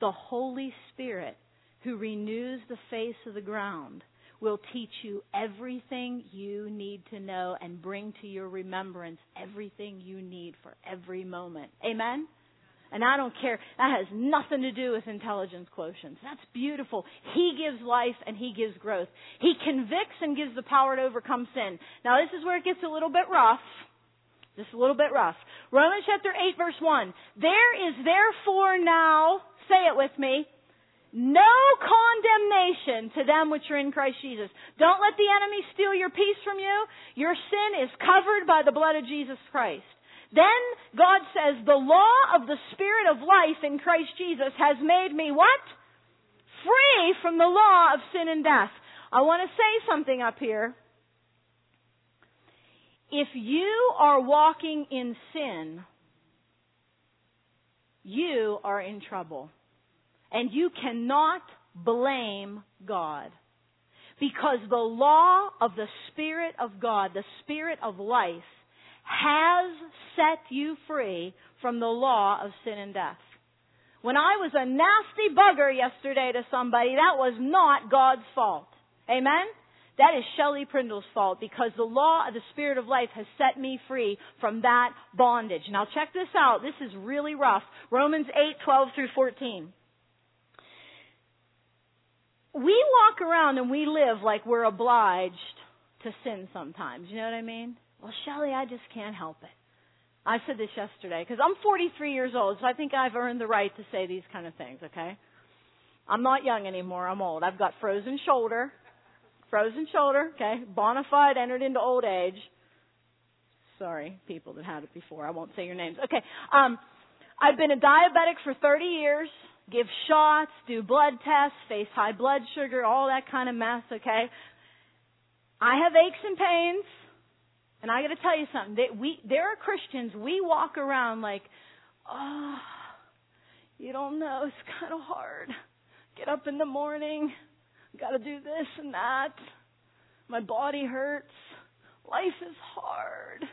The Holy Spirit, who renews the face of the ground, will teach you everything you need to know and bring to your remembrance everything you need for every moment. Amen? And I don't care. That has nothing to do with intelligence quotients. That's beautiful. He gives life and He gives growth. He convicts and gives the power to overcome sin. Now this is where it gets a little bit rough. Just a little bit rough. Romans chapter 8 verse 1. There is therefore now, say it with me, no condemnation to them which are in Christ Jesus. Don't let the enemy steal your peace from you. Your sin is covered by the blood of Jesus Christ. Then God says, the law of the Spirit of life in Christ Jesus has made me what? Free from the law of sin and death. I want to say something up here. If you are walking in sin, you are in trouble. And you cannot blame God. Because the law of the Spirit of God, the Spirit of life, has set you free from the law of sin and death. When I was a nasty bugger yesterday to somebody, that was not God's fault. Amen? That is Shelley Prindle's fault because the law of the Spirit of life has set me free from that bondage. Now check this out. This is really rough. Romans 8, 12 through 14. We walk around and we live like we're obliged to sin sometimes. You know what I mean? Well, Shelley, I just can't help it. I said this yesterday because I'm 43 years old, so I think I've earned the right to say these kind of things, okay? I'm not young anymore, I'm old. I've got frozen shoulder, frozen shoulder, okay? Bona fide, entered into old age. Sorry, people that had it before. I won't say your names. Okay. Um, I've been a diabetic for 30 years. Give shots, do blood tests, face high blood sugar, all that kind of mess. Okay. I have aches and pains, and I got to tell you something. They, we there are Christians. We walk around like, oh, you don't know. It's kind of hard. Get up in the morning. Got to do this and that. My body hurts. Life is hard.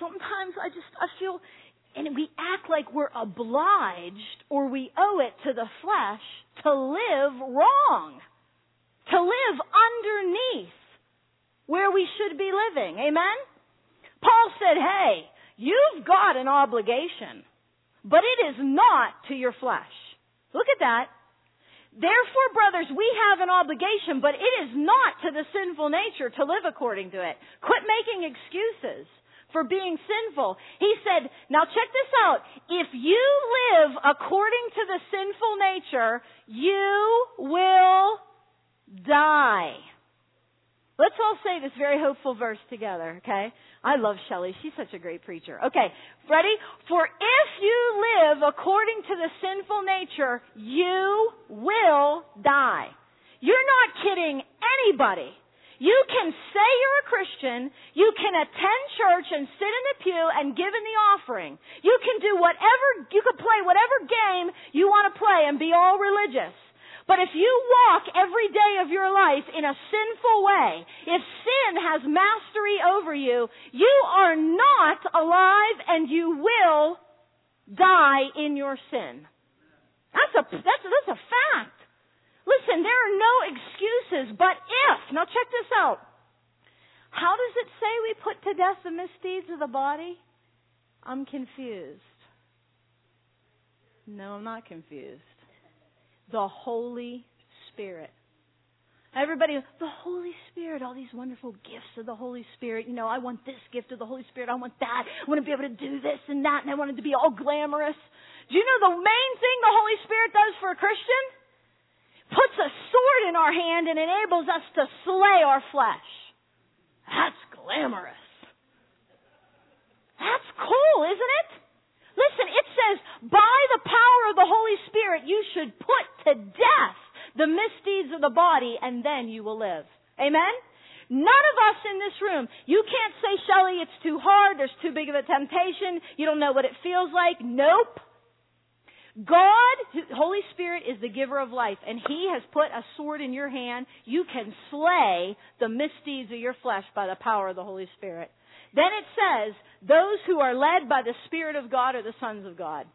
Sometimes I just I feel and we act like we're obliged or we owe it to the flesh to live wrong. To live underneath where we should be living. Amen? Paul said, hey, you've got an obligation, but it is not to your flesh. Look at that. Therefore, brothers, we have an obligation, but it is not to the sinful nature to live according to it. Quit making excuses for being sinful. He said, now check this out. If you live according to the sinful nature, you will die. Let's all say this very hopeful verse together, okay? I love Shelley. She's such a great preacher. Okay, ready? For if you live according to the sinful nature, you will die. You're not kidding anybody. You can say you're a Christian, you can attend church and sit in the pew and give in the offering. You can do whatever, you can play whatever game you want to play and be all religious. But if you walk every day of your life in a sinful way, if sin has mastery over you, you are not alive and you will die in your sin. That's a, that's, that's a fact. Listen, there are no excuses, but if, now check this out. How does it say we put to death the misdeeds of the body? I'm confused. No, I'm not confused the Holy Spirit. Everybody, the Holy Spirit, all these wonderful gifts of the Holy Spirit. You know, I want this gift of the Holy Spirit. I want that. I want to be able to do this and that, and I want it to be all glamorous. Do you know the main thing the Holy Spirit does for a Christian? Puts a sword in our hand and enables us to slay our flesh. That's glamorous. That's cool, isn't it? Listen, it says, by the power of the Holy Spirit, you should put to death the misdeeds of the body, and then you will live. Amen? None of us in this room, you can't say, Shelly, it's too hard, there's too big of a temptation, you don't know what it feels like. Nope. God, Holy Spirit is the giver of life, and He has put a sword in your hand. You can slay the misdeeds of your flesh by the power of the Holy Spirit. Then it says, those who are led by the Spirit of God are the sons of God.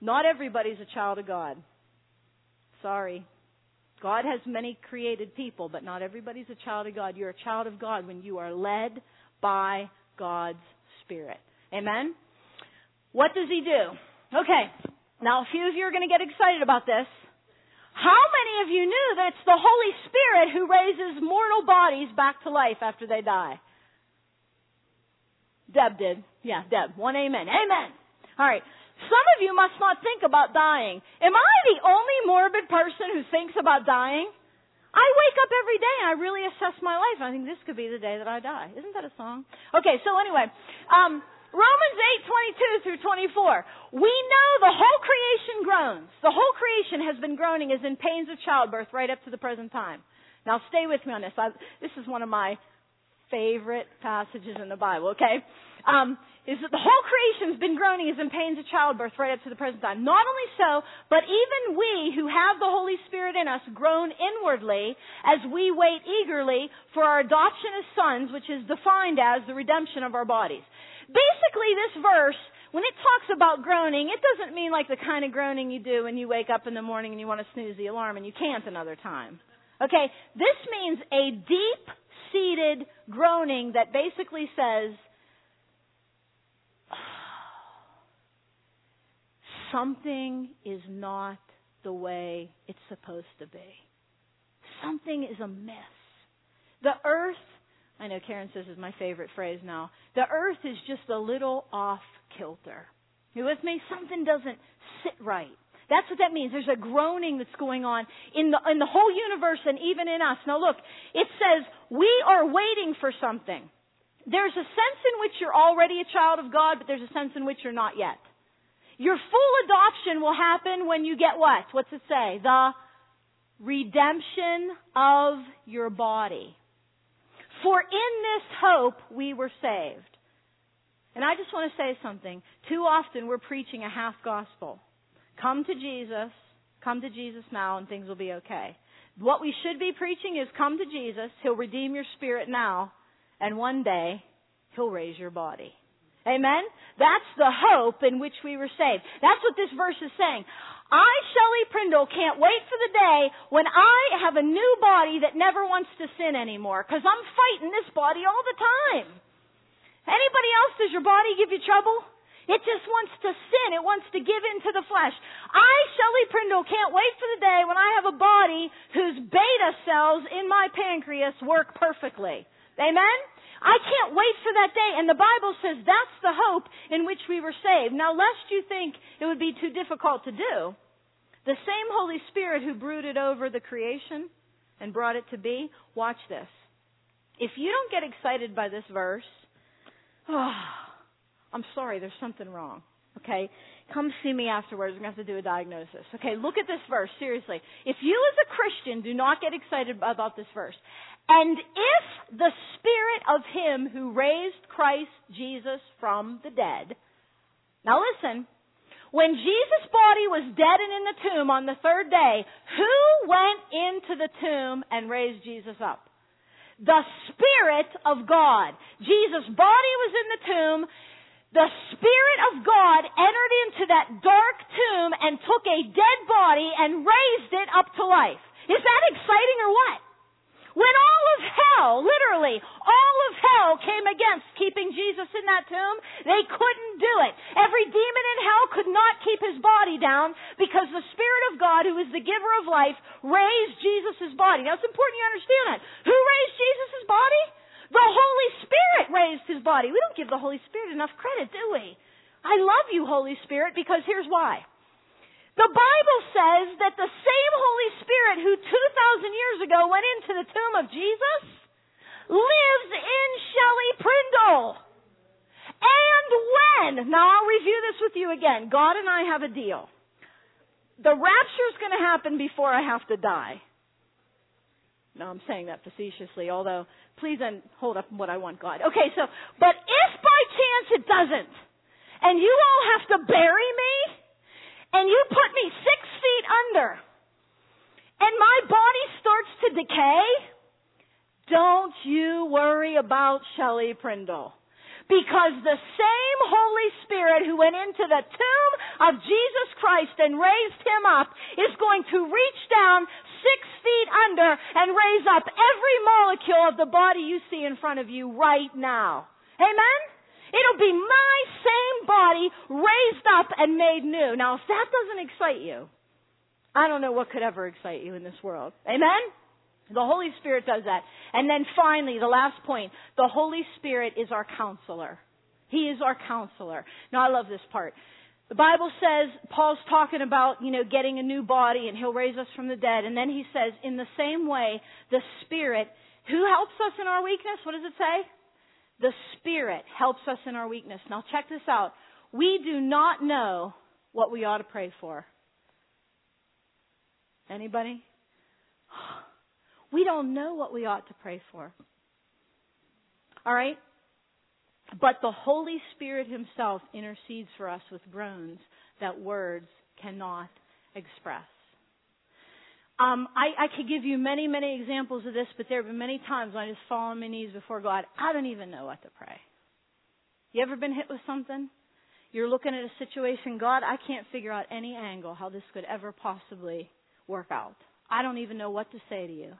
Not everybody's a child of God. Sorry. God has many created people, but not everybody's a child of God. You're a child of God when you are led by God's Spirit. Amen? What does He do? Okay. Now, a few of you are going to get excited about this. How many of you knew that it's the Holy Spirit who raises mortal bodies back to life after they die? Deb did. Yeah, Deb. One amen. Amen. All right. Some of you must not think about dying. Am I the only morbid person who thinks about dying? I wake up every day and I really assess my life. I think this could be the day that I die. Isn't that a song? Okay, so anyway, um, Romans 8, 22 through 24. We know the whole creation groans. The whole creation has been groaning as in pains of childbirth right up to the present time. Now stay with me on this. I, this is one of my favorite passages in the Bible, okay? Um, is that the whole creation's been groaning is in pains of childbirth right up to the present time. Not only so, but even we who have the Holy Spirit in us groan inwardly as we wait eagerly for our adoption as sons, which is defined as the redemption of our bodies. Basically, this verse, when it talks about groaning, it doesn't mean like the kind of groaning you do when you wake up in the morning and you want to snooze the alarm and you can't another time. Okay? This means a deep seated groaning that basically says, something is not the way it's supposed to be. Something is amiss. The earth, I know Karen says is my favorite phrase now, the earth is just a little off kilter. You with me? Something doesn't sit right. That's what that means. There's a groaning that's going on in the, in the whole universe and even in us. Now look, it says we are waiting for something. There's a sense in which you're already a child of God, but there's a sense in which you're not yet. Your full adoption will happen when you get what? What's it say? The redemption of your body. For in this hope we were saved. And I just want to say something. Too often we're preaching a half gospel. Come to Jesus, come to Jesus now, and things will be okay. What we should be preaching is come to Jesus, He'll redeem your spirit now, and one day He'll raise your body. Amen? That's the hope in which we were saved. That's what this verse is saying. I, Shelley Prindle, can't wait for the day when I have a new body that never wants to sin anymore, because I'm fighting this body all the time. Anybody else, does your body give you trouble? It just wants to sin. It wants to give in to the flesh. I, Shelley Prindle, can't wait for the day when I have a body whose beta cells in my pancreas work perfectly. Amen? I can't wait for that day. And the Bible says that's the hope in which we were saved. Now, lest you think it would be too difficult to do, the same Holy Spirit who brooded over the creation and brought it to be, watch this. If you don't get excited by this verse, oh, I'm sorry, there's something wrong. Okay? Come see me afterwards. We're going to have to do a diagnosis. Okay, look at this verse, seriously. If you as a Christian do not get excited about this verse, and if the Spirit of Him who raised Christ Jesus from the dead, now listen, when Jesus' body was dead and in the tomb on the third day, who went into the tomb and raised Jesus up? The Spirit of God. Jesus' body was in the tomb. The Spirit of God entered into that dark tomb and took a dead body and raised it up to life. Is that exciting or what? When all of hell, literally, all of hell came against keeping Jesus in that tomb, they couldn't do it. Every demon in hell could not keep his body down because the Spirit of God, who is the giver of life, raised Jesus' body. Now it's important you understand that. Who raised Jesus' body? The Holy Spirit raised his body. We don't give the Holy Spirit enough credit, do we? I love you, Holy Spirit, because here's why. The Bible says that the same Holy Spirit who 2,000 years ago went into the tomb of Jesus lives in Shelley Prindle. And when, now I'll review this with you again. God and I have a deal. The rapture is going to happen before I have to die. No, I'm saying that facetiously, although please then hold up what I want God. Okay, so, but if by chance it doesn't, and you all have to bury me, and you put me six feet under and my body starts to decay, don't you worry about Shelley Prindle. Because the same Holy Spirit who went into the tomb of Jesus Christ and raised him up is going to reach down six feet under and raise up every molecule of the body you see in front of you right now. Amen? It'll be my same body raised up and made new. Now, if that doesn't excite you, I don't know what could ever excite you in this world. Amen? The Holy Spirit does that. And then finally, the last point, the Holy Spirit is our counselor. He is our counselor. Now, I love this part. The Bible says, Paul's talking about, you know, getting a new body and he'll raise us from the dead. And then he says, in the same way, the Spirit, who helps us in our weakness? What does it say? The Spirit helps us in our weakness. Now check this out. We do not know what we ought to pray for. Anybody? We don't know what we ought to pray for. All right? But the Holy Spirit Himself intercedes for us with groans that words cannot express. Um, I, I could give you many, many examples of this, but there have been many times when I just fall on my knees before God. I don't even know what to pray. You ever been hit with something? You're looking at a situation, God, I can't figure out any angle how this could ever possibly work out. I don't even know what to say to you.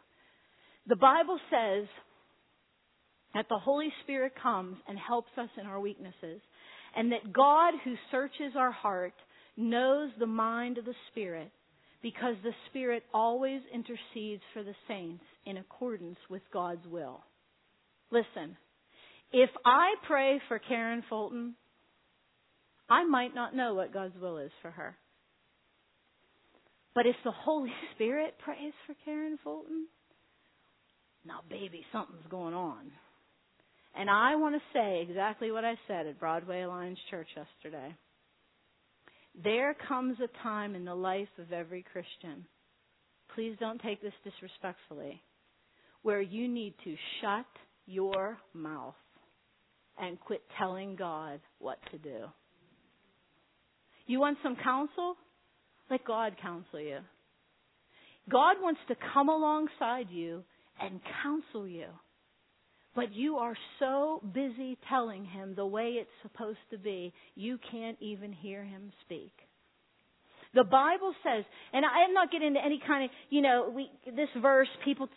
The Bible says that the Holy Spirit comes and helps us in our weaknesses, and that God, who searches our heart, knows the mind of the Spirit because the Spirit always intercedes for the saints in accordance with God's will. Listen, if I pray for Karen Fulton, I might not know what God's will is for her. But if the Holy [LAUGHS] Spirit prays for Karen Fulton, now, baby, something's going on. And I want to say exactly what I said at Broadway Alliance Church yesterday. There comes a time in the life of every Christian, please don't take this disrespectfully, where you need to shut your mouth and quit telling God what to do. You want some counsel? Let God counsel you. God wants to come alongside you and counsel you. But you are so busy telling him the way it's supposed to be, you can't even hear him speak. The Bible says, and I am not getting into any kind of, you know, we, this verse, people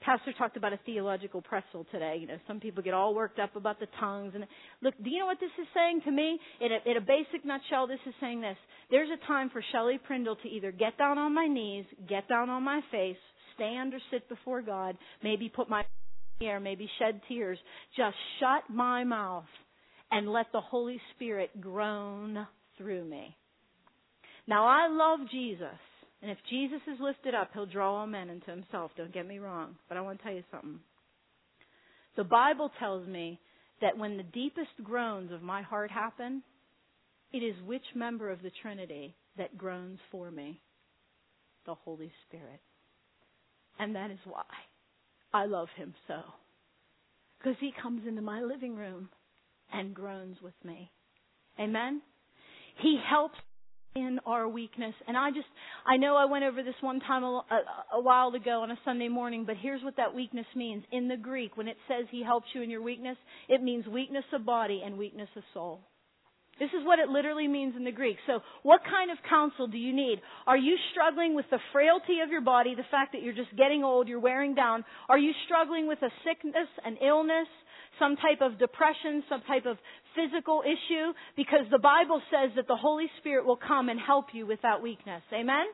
Pastor talked about a theological pretzel today. You know, some people get all worked up about the tongues. And look, do you know what this is saying to me? In a, in a basic nutshell, this is saying this. There's a time for Shelley Prindle to either get down on my knees, get down on my face, stand or sit before God, maybe put my air, maybe shed tears. Just shut my mouth and let the Holy Spirit groan through me. Now I love Jesus. And if Jesus is lifted up, he'll draw all men into himself. Don't get me wrong. But I want to tell you something. The Bible tells me that when the deepest groans of my heart happen, it is which member of the Trinity that groans for me? The Holy Spirit. And that is why I love him so. Because he comes into my living room and groans with me. Amen? He helps in our weakness. And I just, I know I went over this one time a, a, a, while ago on a Sunday morning, but here's what that weakness means. In the Greek, when it says He helps you in your weakness, it means weakness of body and weakness of soul. This is what it literally means in the Greek. So, what kind of counsel do you need? Are you struggling with the frailty of your body, the fact that you're just getting old, you're wearing down? Are you struggling with a sickness, an illness? some type of depression, some type of physical issue, because the Bible says that the Holy Spirit will come and help you with that weakness. Amen?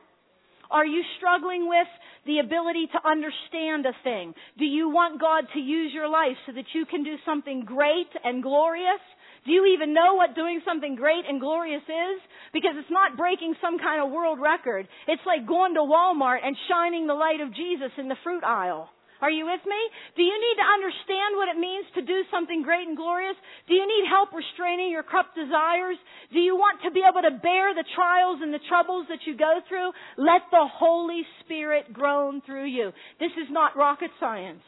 Are you struggling with the ability to understand a thing? Do you want God to use your life so that you can do something great and glorious? Do you even know what doing something great and glorious is? Because it's not breaking some kind of world record. It's like going to Walmart and shining the light of Jesus in the fruit aisle. Are you with me? Do you need to understand what it means to do something great and glorious? Do you need help restraining your corrupt desires? Do you want to be able to bear the trials and the troubles that you go through? Let the Holy Spirit groan through you. This is not rocket science.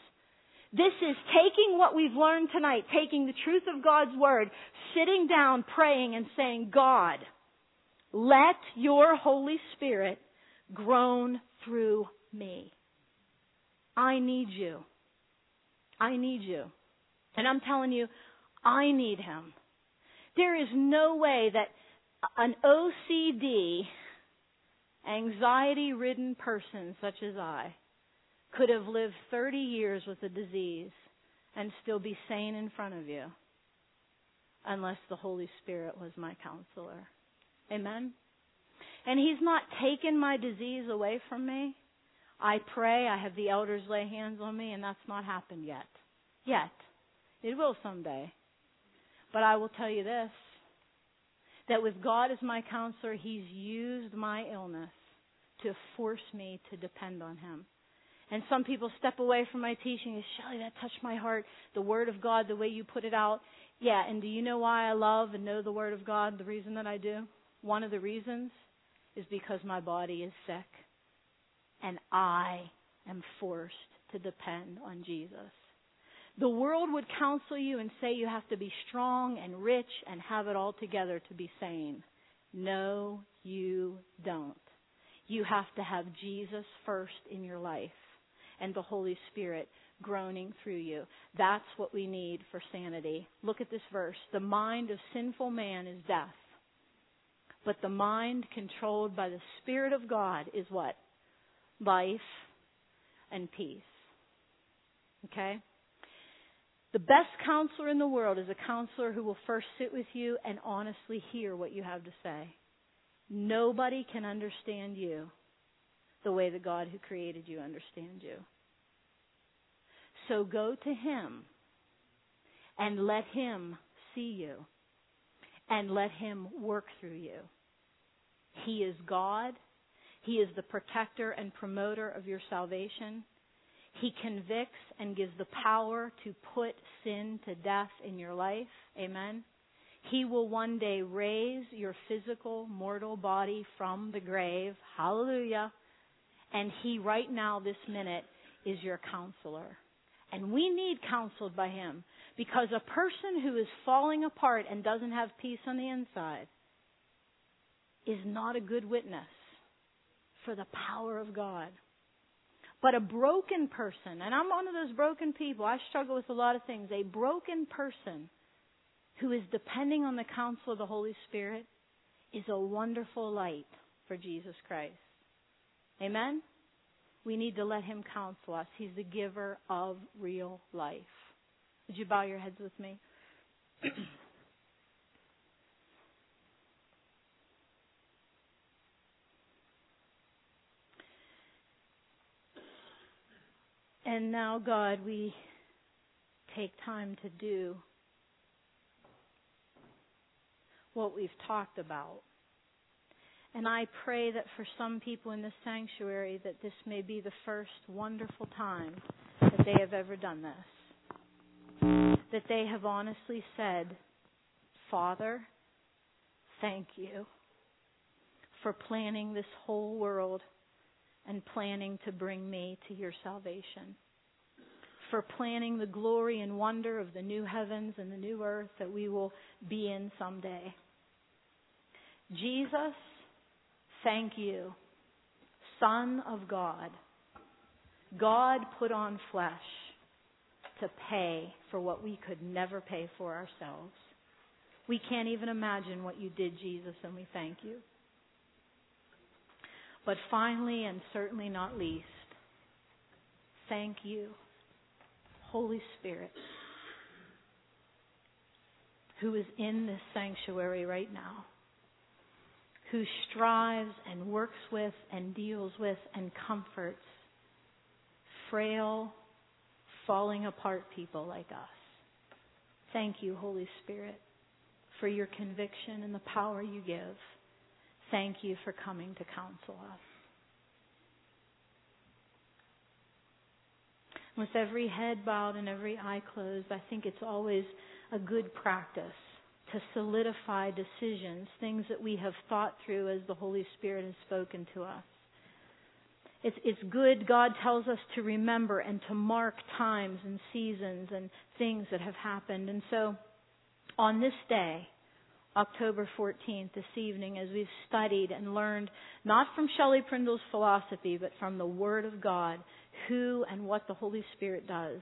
This is taking what we've learned tonight, taking the truth of God's Word, sitting down, praying, and saying, God, let your Holy Spirit groan through me. I need you. I need you. And I'm telling you, I need him. There is no way that an OCD, anxiety ridden person such as I could have lived 30 years with a disease and still be sane in front of you unless the Holy Spirit was my counselor. Amen? And He's not taken my disease away from me. I pray, I have the elders lay hands on me, and that's not happened yet. Yet. It will someday. But I will tell you this that with God as my counselor, He's used my illness to force me to depend on Him. And some people step away from my teaching and Shelley, that touched my heart. The Word of God, the way you put it out. Yeah, and do you know why I love and know the Word of God? The reason that I do? One of the reasons is because my body is sick and I am forced to depend on Jesus. The world would counsel you and say you have to be strong and rich and have it all together to be sane. No, you don't. You have to have Jesus first in your life and the Holy Spirit groaning through you. That's what we need for sanity. Look at this verse. The mind of sinful man is death. But the mind controlled by the Spirit of God is what? life, and peace. Okay? The best counselor in the world is a counselor who will first sit with you and honestly hear what you have to say. Nobody can understand you the way the God who created you understands you. So go to Him and let Him see you and let Him work through you. He is God he is the protector and promoter of your salvation. He convicts and gives the power to put sin to death in your life. Amen. He will one day raise your physical, mortal body from the grave. Hallelujah. And He, right now, this minute, is your counselor. And we need counseled by Him because a person who is falling apart and doesn't have peace on the inside is not a good witness for the power of God. But a broken person, and I'm one of those broken people, I struggle with a lot of things. A broken person who is depending on the counsel of the Holy Spirit is a wonderful light for Jesus Christ. Amen? We need to let Him counsel us. He's the giver of real life. Would you bow your heads with me? [CLEARS THROAT] And now, God, we take time to do what we've talked about. And I pray that for some people in this sanctuary that this may be the first wonderful time that they have ever done this. That they have honestly said, Father, thank you for planning this whole world and planning to bring me to your salvation. For planning the glory and wonder of the new heavens and the new earth that we will be in someday. Jesus, thank you. Son of God. God put on flesh to pay for what we could never pay for ourselves. We can't even imagine what you did, Jesus, and we thank you. But finally, and certainly not least, thank you, Holy Spirit, who is in this sanctuary right now, who strives and works with and deals with and comforts frail, falling apart people like us. Thank you, Holy Spirit, for your conviction and the power you give. Thank you for coming to counsel us. With every head bowed and every eye closed, I think it's always a good practice to solidify decisions, things that we have thought through as the Holy Spirit has spoken to us. It's, it's good, God tells us to remember and to mark times and seasons and things that have happened. And so, on this day, October 14th, this evening, as we've studied and learned, not from Shelley Prindle's philosophy, but from the Word of God, who and what the Holy Spirit does.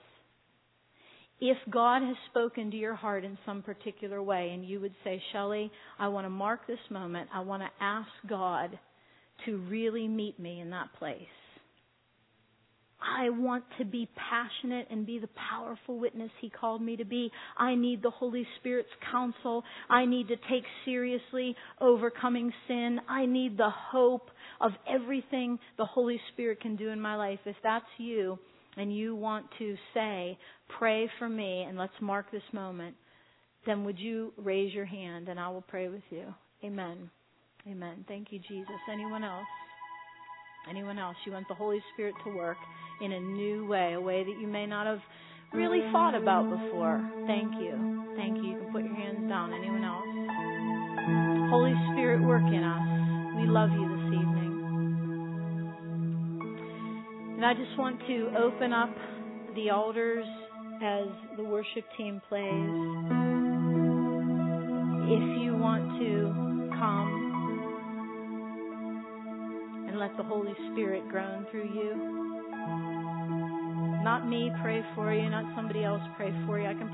If God has spoken to your heart in some particular way, and you would say, Shelley, I want to mark this moment, I want to ask God to really meet me in that place. I want to be passionate and be the powerful witness He called me to be. I need the Holy Spirit's counsel. I need to take seriously overcoming sin. I need the hope of everything the Holy Spirit can do in my life. If that's you and you want to say, pray for me and let's mark this moment, then would you raise your hand and I will pray with you. Amen. Amen. Thank you, Jesus. Anyone else? Anyone else? You want the Holy Spirit to work in a new way, a way that you may not have really thought about before. Thank you. Thank you. You can put your hands down. Anyone else? Holy Spirit, work in us. We love you this evening. And I just want to open up the altars as the worship team plays. If you want to come and let the Holy Spirit groan through you. Not me pray for you, not somebody else pray for you. I can